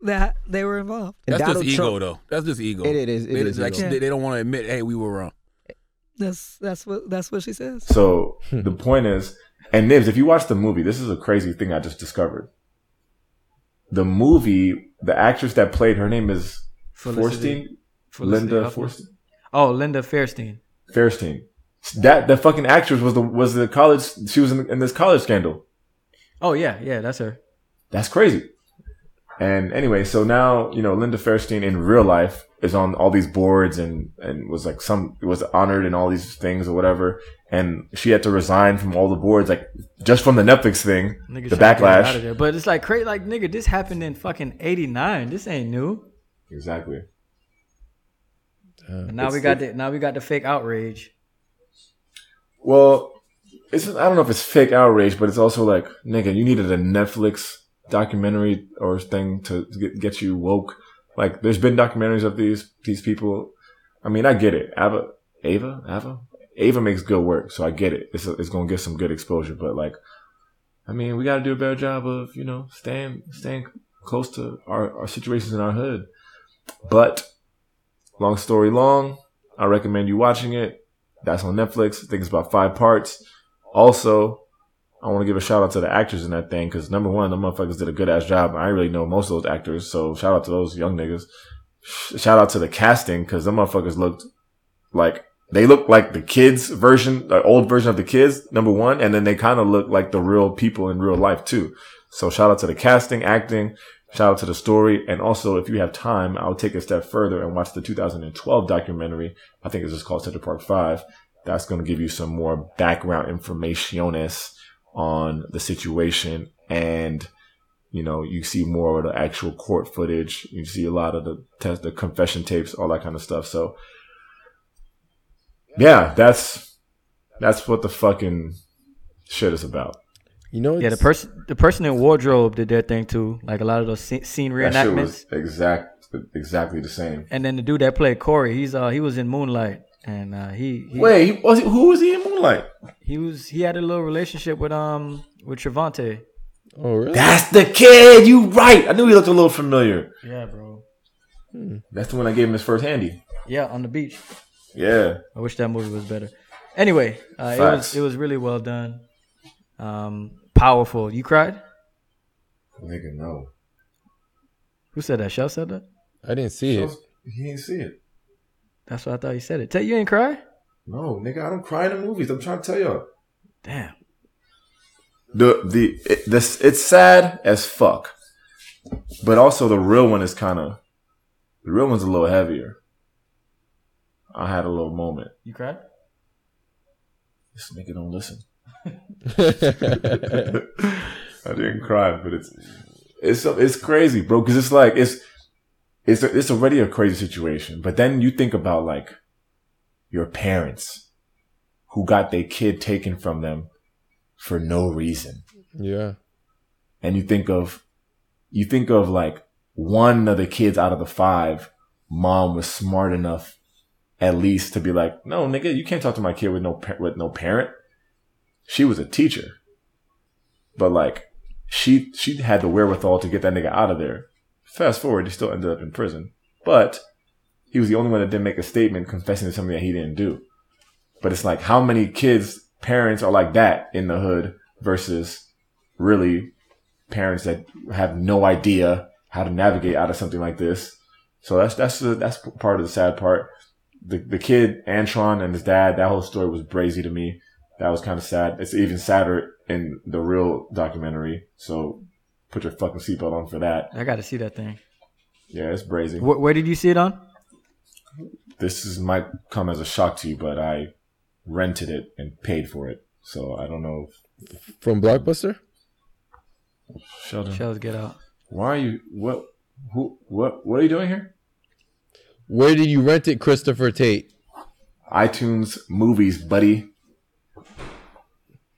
That they were involved.
And
That's
Donald
just ego,
Trump-
though. That's just ego.
It- it is- it
They,
is
like,
ego.
They, they don't want to admit, hey, we were wrong.
That's that's what that's what she says.
So the point is, and Nibs, if you watch the movie, this is a crazy thing I just discovered. The movie, the actress that played her name is
Felicity-
Forstein,
Felicity
Linda Forstein,
Oh, Linda Fairstein.
Fairstein. That the fucking actress was the was the college. She was in, in this college scandal.
Oh yeah, yeah, that's her.
That's crazy. And anyway, so now you know Linda Fairstein in real life is on all these boards and and was like some was honored in all these things or whatever. And she had to resign from all the boards, like just from the Netflix thing,
Niggas
the
trying to get her out of
backlash.
But it's like crazy. Like nigga, this happened in fucking '89. This ain't new.
Exactly.
And now we got
the-
the now we got the fake outrage.
Well, it's I don't know if it's fake outrage, but it's also like nigga, you needed a Netflix documentary or thing to get, get you woke. Like, there's been documentaries of these these people. I mean, I get it. Ava, Ava, Ava, Ava makes good work, so I get it. It's it's gonna get some good exposure, but like, I mean, we got to do a better job of you know staying staying close to our our situations in our hood. But long story long, I recommend you watching it. That's on Netflix. I think it's about five parts. Also, I want to give a shout out to the actors in that thing because number one, the motherfuckers did a good ass job. I really know most of those actors, so shout out to those young niggas. Shout out to the casting because the motherfuckers looked like they look like the kids version, the old version of the kids. Number one, and then they kind of look like the real people in real life too. So shout out to the casting, acting. Shout out to the story. And also, if you have time, I'll take a step further and watch the 2012 documentary. I think it's just called Central Park 5. That's going to give you some more background informationes on the situation. And, you know, you see more of the actual court footage. You see a lot of the test, the confession tapes, all that kind of stuff. So, yeah, that's, that's what the fucking shit is about.
You know,
Yeah, the person the person in wardrobe did their thing too. Like a lot of those scene reenactments.
was exact, exactly the same.
And then the dude that played Corey, he's uh he was in Moonlight, and uh, he, he
Wait, he, was he, who was he in Moonlight?
he was he had a little relationship with um with Trevante.
Oh, really?
That's the kid. You right. I knew he looked a little familiar.
Yeah, bro.
That's the one I gave him his first handy.
Yeah, on the beach.
Yeah.
I wish that movie was better. Anyway, uh, it was it was really well done. Um, powerful. You cried?
Nigga, no.
Who said that? Shell said that.
I didn't see it.
He didn't see it.
That's what I thought you said it. Tell you ain't cry.
No, nigga, I don't cry in the movies. I'm trying to tell y'all.
Damn.
The the it, this it's sad as fuck, but also the real one is kind of the real one's a little heavier. I had a little moment.
You cried?
This nigga don't listen. I didn't cry, but it's it's it's crazy, bro. Because it's like it's it's it's already a crazy situation. But then you think about like your parents who got their kid taken from them for no reason,
yeah.
and you think of you think of like one of the kids out of the five, mom was smart enough at least to be like, no, nigga, you can't talk to my kid with no with no parent. She was a teacher, but like she she had the wherewithal to get that nigga out of there. Fast forward, he still ended up in prison, but he was the only one that didn't make a statement confessing to something that he didn't do. But it's like how many kids parents are like that in the hood versus really parents that have no idea how to navigate out of something like this. So that's that's the, that's part of the sad part. The the kid Antron and his dad, that whole story was brazy to me. That was kind of sad. It's even sadder in the real documentary. So put your fucking seatbelt on for that.
I got to see that thing.
Yeah, it's brazy.
Where, where did you see it on?
This is might come as a shock to you, but I rented it and paid for it. So I don't know.
From Blockbuster?
Sheldon,
Shells Get Out.
why are you what who what what are you doing here?
Where did you rent it, Christopher Tate?
iTunes movies, buddy.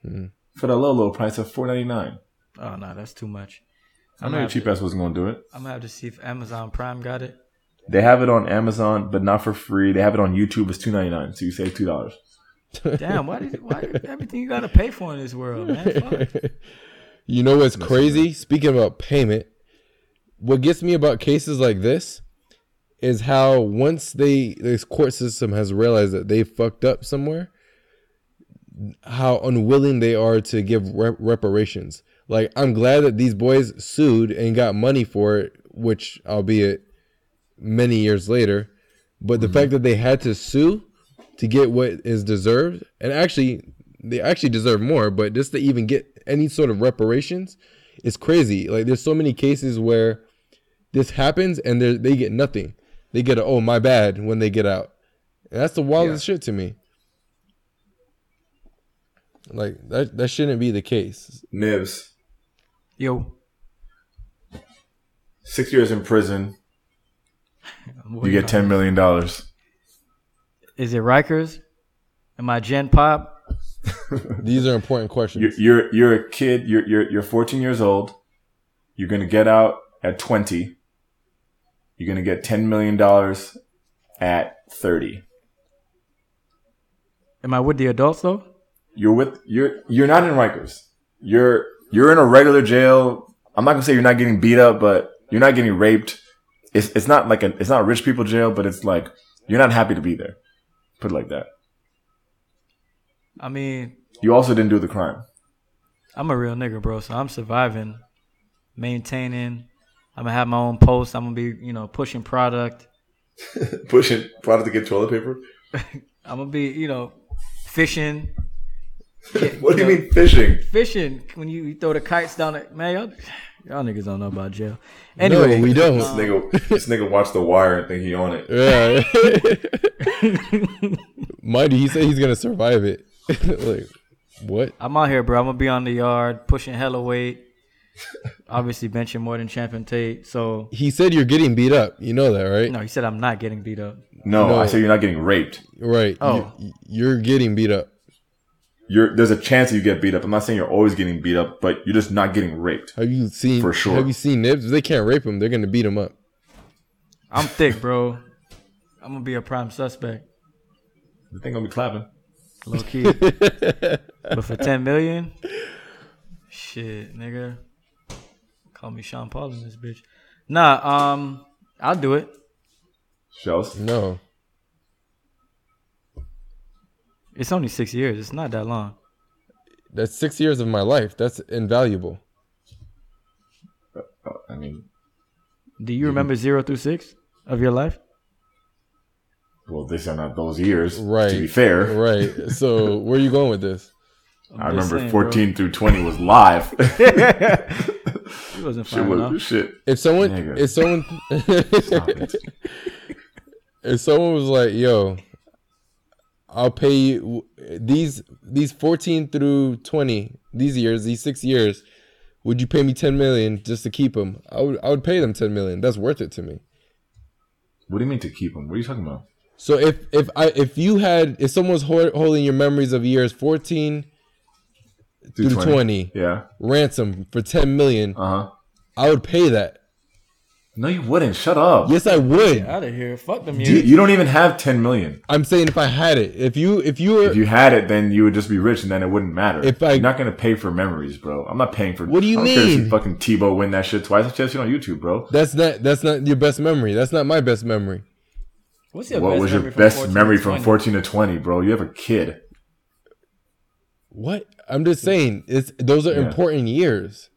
Hmm.
For the low low price of four ninety nine.
Oh no, that's too much.
I
I'm
know your
have
cheap
to-
ass wasn't gonna do it.
I'm gonna have to see if Amazon Prime got it.
They have it on Amazon, but not for free. They have it on YouTube. It's two ninety nine, so you save two dollars.
Damn, why did why everything you gotta pay for in this world, man? Fuck.
You know what's crazy? Speaking about payment, what gets me about cases like this is how once they this court system has realized that they fucked up somewhere, how unwilling they are to give rep- reparations. Like I'm glad that these boys sued and got money for it, which albeit many years later, but the mm-hmm. fact that they had to sue to get what is deserved, and actually they actually deserve more, but just to even get any sort of reparations is crazy. Like there's so many cases where this happens and they they get nothing. They get a oh my bad when they get out. And that's the wildest shit to me. Like that that shouldn't be the case.
Nibs,
Yo,
six years in prison. You get ten million dollars.
Is it Rikers? Am I Gen Pop?
These are important questions.
You're, you're you're a kid. You're you're you're 14 years old. You're gonna get out at 20. You're gonna get 10 million dollars at 30.
Am I with the adults though?
You're with you're you're not in Rikers. You're you're in a regular jail. I'm not gonna say you're not getting beat up, but you're not getting raped. It's it's not like a it's not a rich people jail, but it's like you're not happy to be there. Put it like that.
I mean,
You also didn't do the crime.
I'm a real nigga, bro. So I'm surviving, maintaining. I'm gonna have my own post. I'm gonna be, you know, pushing product.
Pushing product to get toilet paper.
I'm gonna be, you know, fishing.
What do you mean fishing?
Fishing when you, you throw the kites down. The, man, y'all, y'all niggas don't know about jail. Anyway,
we don't.
This nigga, this nigga watched The Wire and think he on it.
Yeah. Mind you, he said he's gonna survive it. like, what?
I'm out here, bro. I'm gonna be on the yard pushing hella weight. Obviously, benching more than Champion Tate. So
He said you're getting beat up. You know that, right?
no, he said I'm not getting beat up.
No,
No.
I said you're not getting raped.
Right.
Oh.
You, you're getting beat up.
You're there's a chance that you get beat up. I'm not saying you're always getting beat up, but you're just not getting raped.
Have you seen?
For sure.
Have you seen Nibs? If they can't rape him, they're gonna beat him up.
I'm thick, bro. I'm gonna be a prime suspect,
The thing gonna be clapping.
low key. but for 10 million, shit, nigga. Call me Sean Paul in this bitch. Nah, um, I'll do it.
Shells.
No.
It's only six years. It's not that long.
That's six years of my life. That's invaluable.
Uh, I mean,
Do you remember zero through six of your life?
well, these are not those years.
Right.
To be fair,
Right. So where are you going with this?
I remember
saying,
14 through 20 was live.
He wasn't
shit
fine
was
enough.
shit.
If someone, if someone, if someone was like, "Yo, I'll pay you these these 14 through 20 these years, these six years, would you pay me 10 million just to keep them?" I would, I would pay them 10 million. That's worth it to me.
What do you mean to keep him? What are you talking about?
So if if I if you had if someone's ho- holding your memories of years 14 through 20,
Yeah.
ransom for 10 million,
Uh huh.
I would pay that.
No, you wouldn't. Shut up.
Yes, I would.
Out of here. Fuck them
You, you don't even have 10 million.
I'm saying if I had it, if you if you were
If you had it, then you would just be rich, and then it wouldn't matter.
If I-
You're not gonna pay for memories, bro. I'm not paying for.
What do you
I don't care to see
mean?
fucking Tebow win that shit twice. That's just shit on YouTube, bro.
that's not that's not your best memory. That's not my best memory.
What's your
what
best
was your
memory
best memory from 14 to 20, bro? You have a kid.
What? I'm just saying it's those are
Yeah.
important years.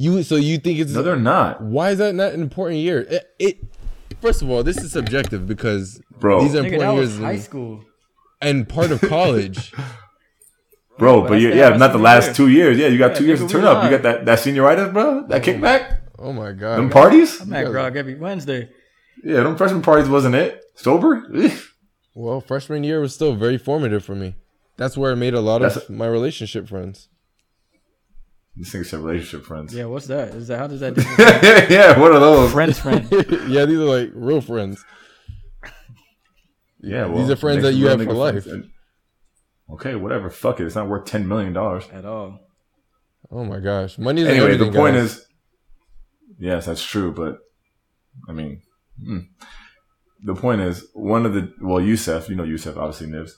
You so you think it's
No, they're not,
why is that not an important year? It, it first of all, this is subjective because
bro.
these are
Nigga, that
important
was
years
high school.
and part of college.
Bro,
but
but you,
the
yeah, not the last
years.
two years. Yeah, you got
Yeah,
two years to turn
we
up. You got that that senioritis, bro. That oh kickback.
oh my god.
Them parties.
I'm at Grog every Wednesday.
Yeah, them freshman parties wasn't it. Sober.
Well, freshman year was still very formative for me. That's where I made a lot of
That's-
my relationship friends.
These things are relationship friends.
Yeah, what's that? Is that how does that differ?
yeah, what are those?
friends, friend?
yeah, these are like real friends.
Yeah, well,
these are friends that you have for life.
And- Okay, whatever. Fuck it. It's not worth ten million dollars.
At all.
Oh my gosh, money is
Anyway, the point
guys.
is, yes, that's true. But I mean, hmm. the point is, one of the well, Yusef, you know Yusef, obviously Nibs.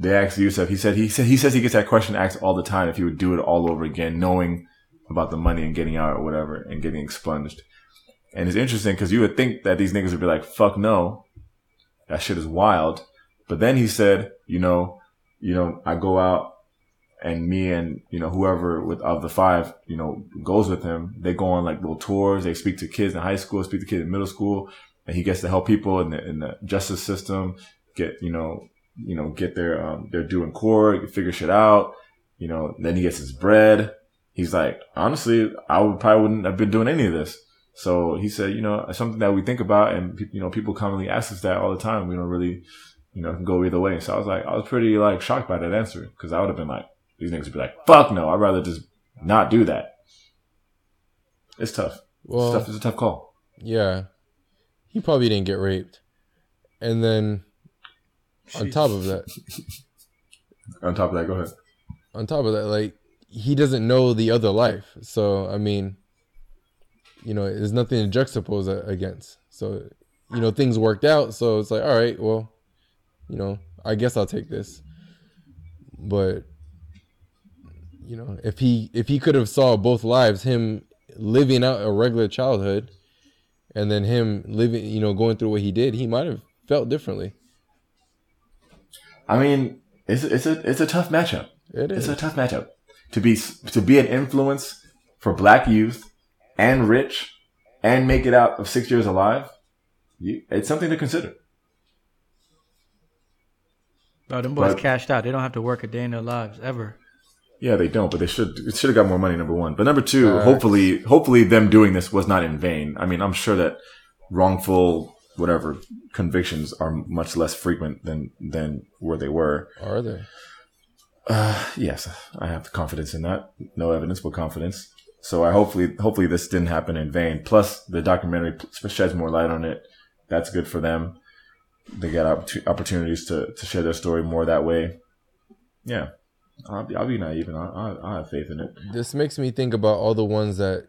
They asked Yusef. He said he said he says he gets that question asked all the time if he would do it all over again, knowing about the money and getting out or whatever and getting expunged. And it's interesting because you would think that these niggas would be like, "Fuck no, that shit is wild." But then he said, you know, you know, I go out and me and you know whoever with of the five you know goes with him they go on like little tours they speak to kids in high school speak to kids in middle school and he gets to help people in the, in the justice system get you know you know get their um their due in court figure shit out you know then he gets his bread he's like honestly i would probably wouldn't have been doing any of this so he said you know something that we think about and you know people commonly ask us that all the time we don't really you know, go either way. So I was like, I was pretty like shocked by that answer because I would have been like, these niggas would be like, fuck no, I'd rather just not do that. It's tough.
Well,
it's tough. It's a tough call.
Yeah. He probably didn't get raped. And then on top of that,
On top of that, go ahead.
on top of that, like he doesn't know the other life. So I mean, you know, there's nothing to juxtapose against. So, you know, things worked out. So it's like, all right, well, you know, I guess I'll take this. But you know, if he if he could have saw both lives, him living out a regular childhood, and then him living, you know, going through what he did, he might have felt differently.
I mean, it's it's a it's a tough matchup.
It
It's a tough matchup to be to be an influence for black youth and rich and make it out of six years alive. You, it's something to consider.
Bro, them boys
But-
cashed out. They don't have to work a day in their lives ever.
Yeah, they don't, but they should. It should have got more money. Number one, but number two,
Facts.
hopefully, hopefully, them doing this was not in vain. I mean, I'm sure that wrongful whatever convictions are much less frequent than than where they were.
Are they?
Uh, yes, I have confidence in that. No evidence, but confidence. So I hopefully, hopefully, this didn't happen in vain. Plus, the documentary sheds more light on it. That's good for them. They get opportu- opportunities to to share their story more that way. Yeah, I'll be, I'll be naive and I, I, I have faith in it.
This makes me think about all the ones that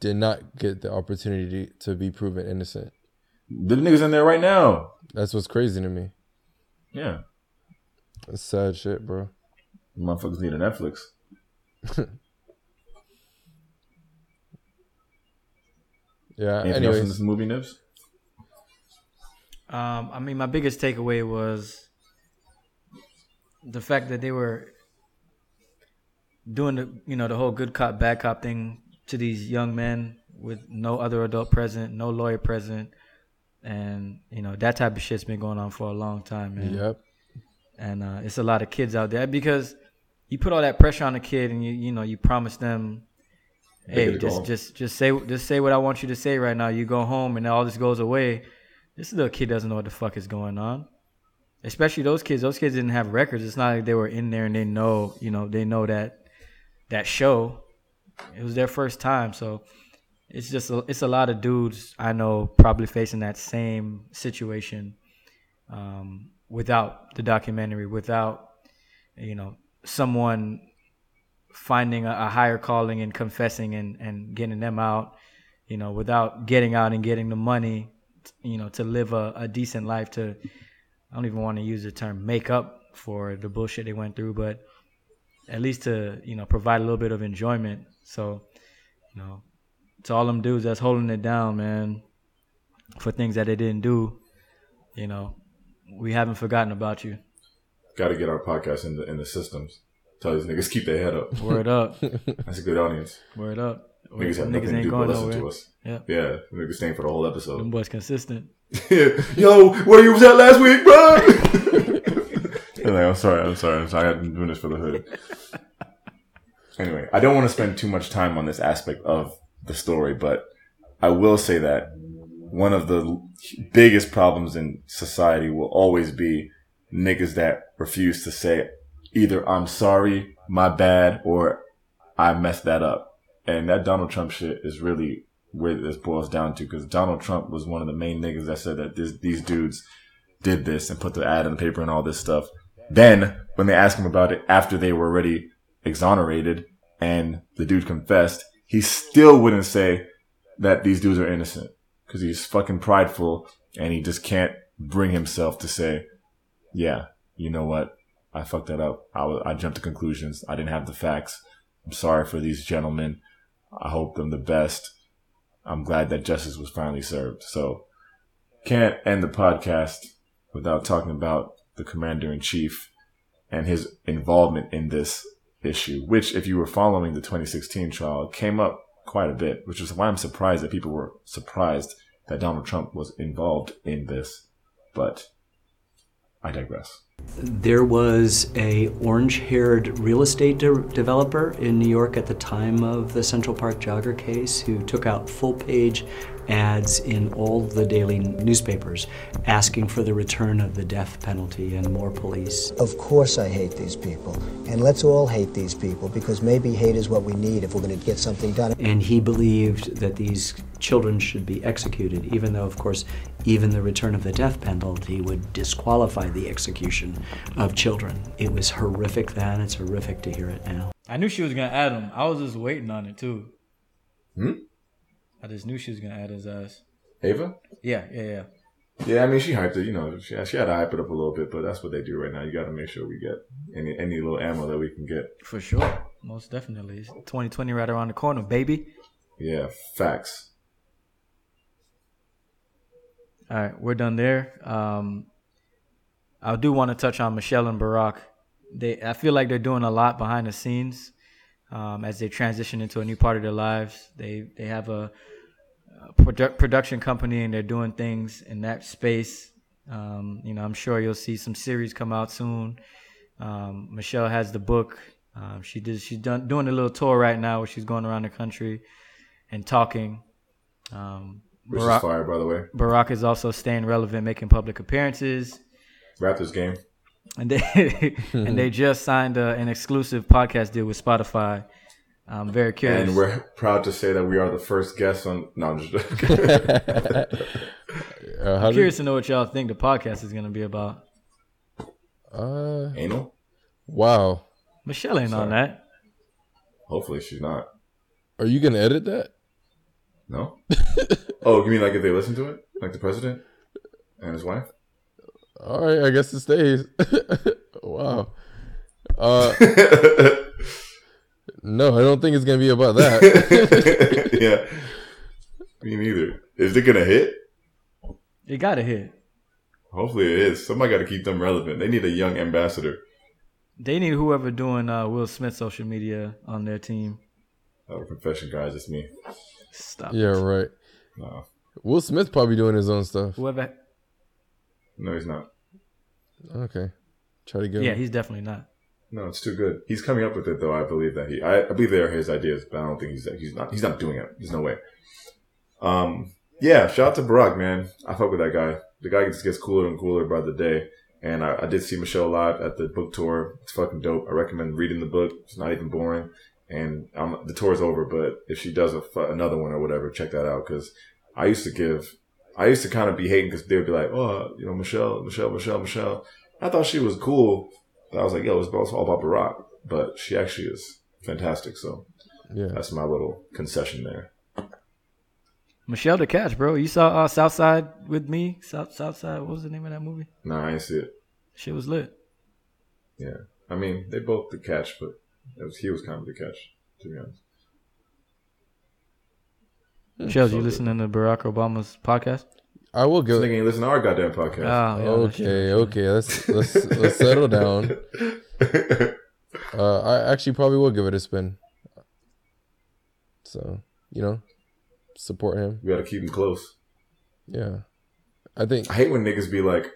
did not get the opportunity to be proven innocent.
The niggas in there right now.
That's what's crazy to me.
Yeah,
It's sad shit, bro.
motherfuckers need a Netflix.
Yeah.
Anything else in
anyways,
this movie, Nibs?
Um, I mean, my biggest takeaway was the fact that they were doing the you know the whole good cop bad cop thing to these young men with no other adult present, no lawyer present, and you know that type of shit's been going on for a long time, man.
Yep.
And uh, it's a lot of kids out there because you put all that pressure on a kid, and you you know you promise them, hey, just just just say just say what I want you to say right now. You go home, and all this goes away. This little kid doesn't know what the fuck is going on. Especially those kids. Those kids didn't have records. It's not like they were in there and they know, you know, they know that that show. It was their first time, so it's just a, it's a lot of dudes I know probably facing that same situation um, without the documentary, without you know someone finding a, a higher calling and confessing and, and getting them out, you know, without getting out and getting the money, you know, to live a, a decent life. To I don't even want to use the term make up for the bullshit they went through, but at least to you know provide a little bit of enjoyment. So, you know, to all them dudes that's holding it down, man, for things that they didn't do, you know, we haven't forgotten about you.
Got to get our podcast in the in the systems. Tell these niggas keep their head up.
Word up.
That's a good audience.
Word up.
Niggas have
Niggas
nothing to do but
going
listen
nowhere.
to us.
Yeah.
Yeah, niggas staying for the whole
Them
episode.
boys consistent.
Yo, where you was at last week, bro? Anyway, I'm sorry. I'm sorry. I'm sorry. I've been doing this for the hood. Anyway, I don't want to spend too much time on this aspect of the story, but I will say that one of the biggest problems in society will always be niggas that refuse to say either I'm sorry, my bad, or I messed that up. And that Donald Trump shit is really where this boils down to because Donald Trump was one of the main niggas that said that this, these dudes did this and put the ad in the paper and all this stuff. Then when they asked him about it after they were already exonerated and the dude confessed, he still wouldn't say that these dudes are innocent because he's fucking prideful and he just can't bring himself to say, yeah, you know what? I fucked that up. I, I jumped to conclusions. I didn't have the facts. I'm sorry for these gentlemen. I hope them the best. I'm glad that justice was finally served. So can't end the podcast without talking about the commander in chief and his involvement in this issue, which if you were following the 2016 trial, came up quite a bit, which is why I'm surprised that people were surprised that Donald Trump was involved in this. But I digress.
There was a orange-haired real estate de- developer in New York at the time of the Central Park jogger case who took out full-page ads in all the daily newspapers asking for the return of the death penalty and more police.
Of course I hate these people. And let's all hate these people because maybe hate is what we need if we're going to get something done.
And he believed that these children should be executed, even though, of course, even the return of the death penalty would disqualify the execution of children. It was horrific then, it's horrific to hear it now.
I knew she was gonna add him. I was just waiting on it too.
Hmm?
I just knew she was gonna add his ass.
Ava?
Yeah, yeah, yeah.
Yeah, I mean, she hyped it. You know, she, she had to hype it up a little bit, but that's what they do right now. You got to make sure we get any any little ammo that we can get.
For sure. Most definitely. It's 2020 right around the corner, baby.
Yeah, facts.
All right, we're done there. Um, I do want to touch on Michelle and Barack. They, I feel like they're doing a lot behind the scenes um, as they transition into a new part of their lives. They they have a, a produ- production company and they're doing things in that space. Um, you know, I'm sure you'll see some series come out soon. Um, Michelle has the book. Um, she did. She's done doing a little tour right now where she's going around the country and talking. Um,
Which is fire, by the way.
Barack is also staying relevant, making public appearances.
Raptors game.
And they and they just signed a, an exclusive podcast deal with Spotify. I'm very curious.
And we're proud to say that we are the first guests on. No, I'm just joking.
Uh,
I'm curious to know what y'all think the podcast is going to be about.
Uh,
Anal?
Wow.
Michelle ain't on that.
Hopefully, she's not.
Are you gonna edit that?
No. oh, you mean like if they listen to it, like the president and his wife?
All right, I guess it stays. wow. Uh, no, I don't think it's gonna be about that.
yeah. Me neither. Is it gonna hit?
It got to hit.
Hopefully it is. Somebody got to keep them relevant. They need a young ambassador.
They need whoever doing uh, Will Smith social media on their team.
Oh, confession, guys, it's me.
Stop.
yeah, right.
No,
Will Smith probably doing his own stuff.
Whoever.
No, he's not.
Okay, try to get.
Yeah, he's definitely not.
No, it's too good. He's coming up with it though. I believe that he. I, I believe they are his ideas, but I don't think he's he's not he's not doing it. There's no way. Um. Yeah. Shout out to Barack, man. I fuck with that guy. The guy just gets cooler and cooler by the day. And I, I did see Michelle live at the book tour. It's fucking dope. I recommend reading the book. It's not even boring. And um, the tour's over, but if she does a, another one or whatever, check that out. Because I used to give, I used to kind of be hating because they would be like, oh, you know, Michelle, Michelle, Michelle, Michelle. I thought she was cool. I was like, yo, it's all about Barack. But she actually is fantastic. So
Yeah.
that's my little concession there.
Michelle the Catch, bro. You saw uh, Southside with me? South Southside. What was the name of that movie?
No, I didn't see it.
Shit was lit.
Yeah. I mean, they both the catch, but it was, he was kind of the catch, to be honest.
Shells,
So
you
good.
listening to Barack Obama's podcast?
I will
This
go.
nigga ain't listen to our goddamn podcast.
Oh, yeah, that's true.
Okay, okay. Let's let's let's settle down. Uh, I actually probably will give it a spin. So you know, support him.
We gotta keep him close.
Yeah, I think
I hate when niggas be like,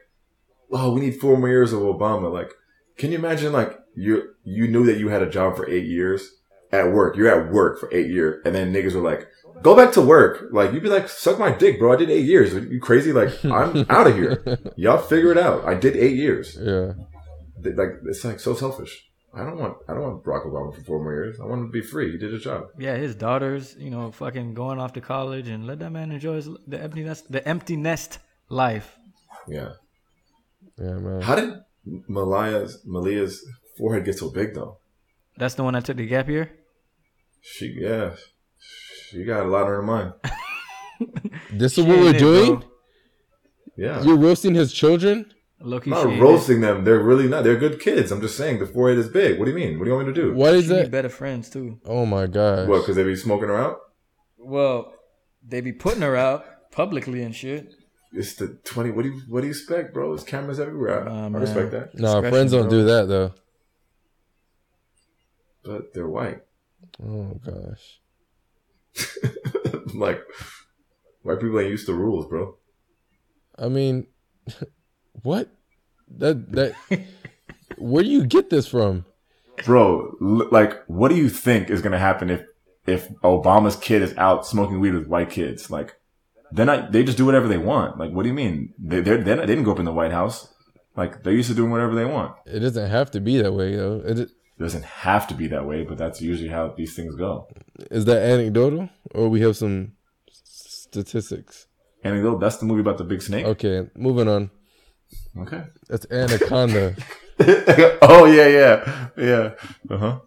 "Oh, we need four more years of Obama." Like, can you imagine? Like, you you knew that you had a job for eight years at work. You're at work for eight years, and then niggas were like, "Go back to work." Like, you'd be like, "Suck my dick, bro. I did eight years. Are you crazy? Like, I'm out of here. Y'all figure it out. I did eight years.
yeah.
Like, it's like so selfish. I don't want I don't want Barack Obama for four more years. I want him to be free. He did his job.
Yeah, his daughters, you know, fucking going off to college and let that man enjoy his, the empty nest, the empty nest life.
Yeah.
Yeah, man.
How did Malia's Malia's forehead get so big though?
That's the one that took the gap year.
She yeah, she got a lot on your mind.
This is what we're doing.
bro.
Yeah,
You're roasting his children.
Low-key,
I'm not
ain't
roasting them. They're really not. They're good kids. I'm just saying the forehead is big. What do you mean? What do you want me to do?
What is
it.
is
She
that?
better friends too.
Oh my god.
What? Because they be smoking her out.
Well, they be putting her out publicly and shit.
It's the twenty. What do you What do you expect, bro? There's cameras everywhere. I,
Nah,
I
man.
respect that,
Nah, friends don't
bro.
do that though.
but they're white.
Oh gosh.
like white people ain't used to rules, bro.
I mean, what? That that. where do you get this from?
Bro, like, what do you think is gonna happen if if Obama's kid is out smoking weed with white kids? Like, they're not. they just do whatever they want. Like, what do you mean? They they're, they're, they didn't go up in the White House. Like, they're used to doing whatever they want.
It doesn't have to be that way though. It,
It doesn't have to be that way, but that's usually how these things go.
is that anecdotal or we have some statistics?
And though that's the movie about the big snake.
Okay, moving on.
Okay.
That's Anaconda.
oh yeah, yeah, yeah. Uh huh.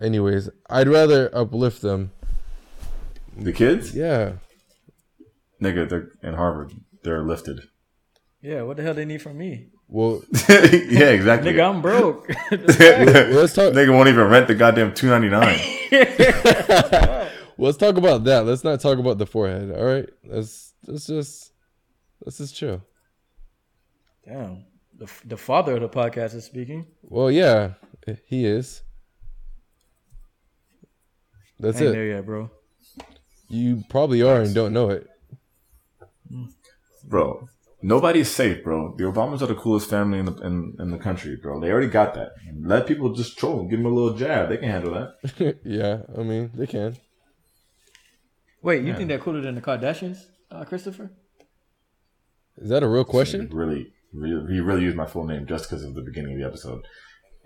Anyways, I'd rather uplift them.
The kids,
Yeah.
nigga, they're in Harvard. They're lifted.
Yeah, what the hell they need from me?
Well,
yeah, exactly.
Nigga, I'm broke.
let's talk.
Nigga won't even rent the goddamn two ninety nine.
Let's talk about that. Let's not talk about the forehead. All right. Let's let's just let's just chill.
Damn. The, the father of the podcast is speaking.
Well, yeah, he is. That's
ain't
it.
there yet, bro.
You probably are and don't know it.
bro. Nobody's safe, bro. The Obamas are the coolest family in the in, in the country, bro. They already got that. Let people just troll, and give them a little jab. They can handle that.
yeah, I mean they can.
Wait, you
Yeah.
think they're cooler than the Kardashians, uh, Christopher?
Is that a real question?
Really, really, he really used my full name just because of the beginning of the episode.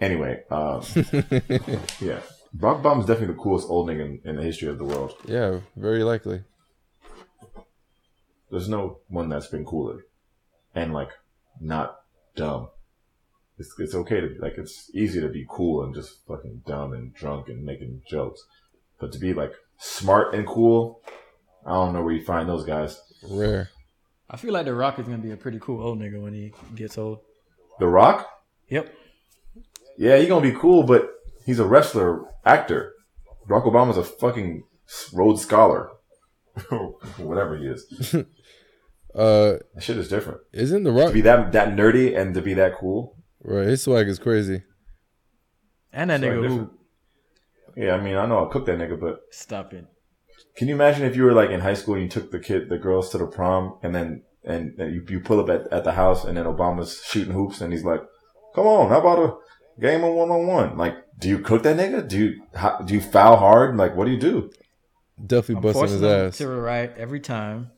Anyway, um, yeah, Barack Obama's definitely the coolest old nigga in, in the history of the world.
Yeah, very likely.
There's no one that's been cooler, and like not dumb. It's it's okay to be like it's easy to be cool and just fucking dumb and drunk and making jokes, but to be like smart and cool, I don't know where you find those guys.
Rare.
I feel like The Rock is gonna be a pretty cool old nigga when he gets old.
The Rock,
Yep.
yeah, he gonna be cool, but he's a wrestler actor. Barack Obama's a fucking Rhodes Scholar, whatever he is.
Uh,
That shit is different.
isn't the
right?
To
be that that nerdy and to be that cool.
right? His swag is crazy.
And that
Sorry,
nigga
different.
who
Yeah, I mean, I know I'll cook that nigga, but
stop it.
can you imagine if you were like in high school and you took the kid, the girls to the prom, and then and, and you, you pull up at, at the house, and then Obama's shooting hoops, and he's like, "Come on, how about a game of one on one?" Like, do you cook that nigga? Do you how, do you foul hard? Like, what do you do?
Definitely busting his ass.
to the right every time,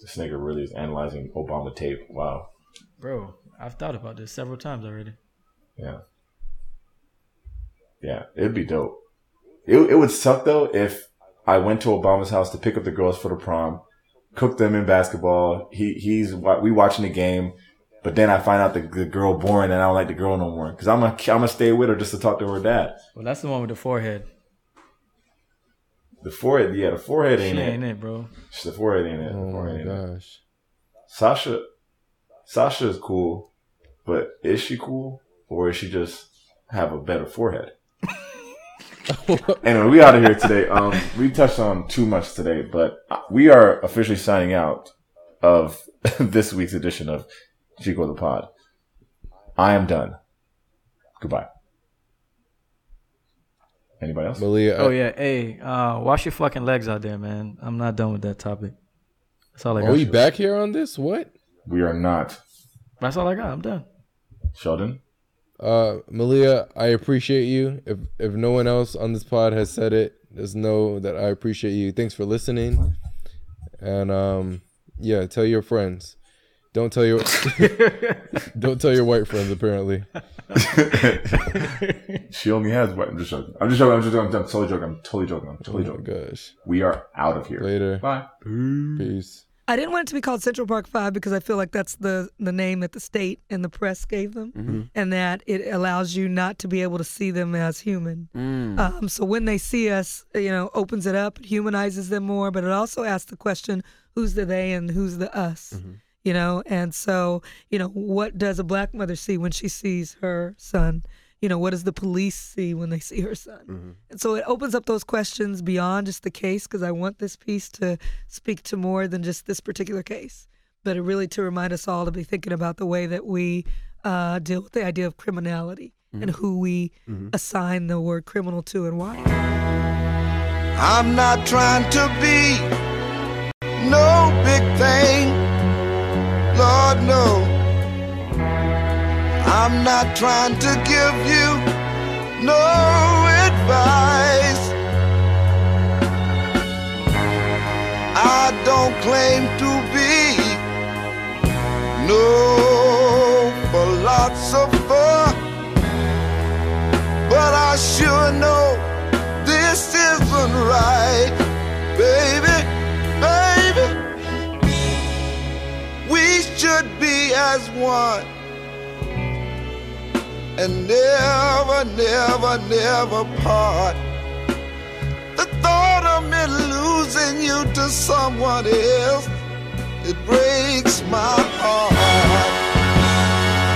This nigga really is analyzing Obama tape. Wow.
bro. I've thought about this several times already.
Yeah. Yeah, it'd be dope. It, it would suck though if I went to Obama's house to pick up the girls for the prom, cook them in basketball. He he's we watching the game, but then I find out the, the girl boring and I don't like the girl no more because I'm gonna I'm gonna stay with her just to talk to her dad.
Well, that's the one with the forehead.
The forehead, yeah, the forehead
She
ain't
ain't
it.
it, bro.
The forehead ain't it. The
Oh
forehead
my
ain't it.
gosh.
Sasha, Sasha is cool, but is she cool or is she just have a better forehead? anyway, we out of here today. Um, we touched on too much today, but we are officially signing out of this week's edition of Chico the Pod. I am done. Goodbye. Anybody else?
Malia,
Oh yeah, hey, uh, wash your fucking legs out there, man. I'm not done with that topic. That's all I got.
are we back here on this? What?
We are not.
That's all I got. I'm done.
Sheldon?
Uh, Malia, I appreciate you. If if no one else on this pod has said it, just know that I appreciate you. Thanks for listening. And um, yeah, tell your friends. Don't tell your don't tell your white friends. Apparently,
she only has what? I'm just joking. I'm just joking. I'm just joking. I'm totally joking. I'm totally joking. I'm totally
oh my gosh.
We are out of here.
Later.
Bye.
Peace.
I didn't want it to be called Central Park Five because I feel like that's the the name that the state and the press gave them,
Mm-hmm.
and that it allows you not to be able to see them as human.
Mm.
Um, so when they see us, you know, opens it up, it humanizes them more, but it also asks the question, who's the they and who's the us? You know, and so, you know, what does a black mother see when she sees her son? You know, what does the police see when they see her son? Mm-hmm. And so it opens up those questions beyond just the case because I want this piece to speak to more than just this particular case, but it really to remind us all to be thinking about the way that we uh, deal with the idea of criminality mm-hmm. and who we mm-hmm. assign the word criminal to and why.
I'm not trying to be no big thing. Lord, no. I'm not trying to give you no advice. I don't claim to be no philosopher, but I sure know this isn't right, baby. We should be as one and never, never, never part. The thought of me losing you to someone else, it breaks my heart.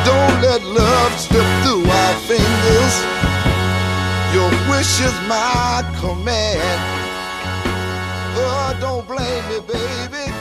Don't let love slip through our fingers. Your wish is my command. Oh, don't blame me, baby.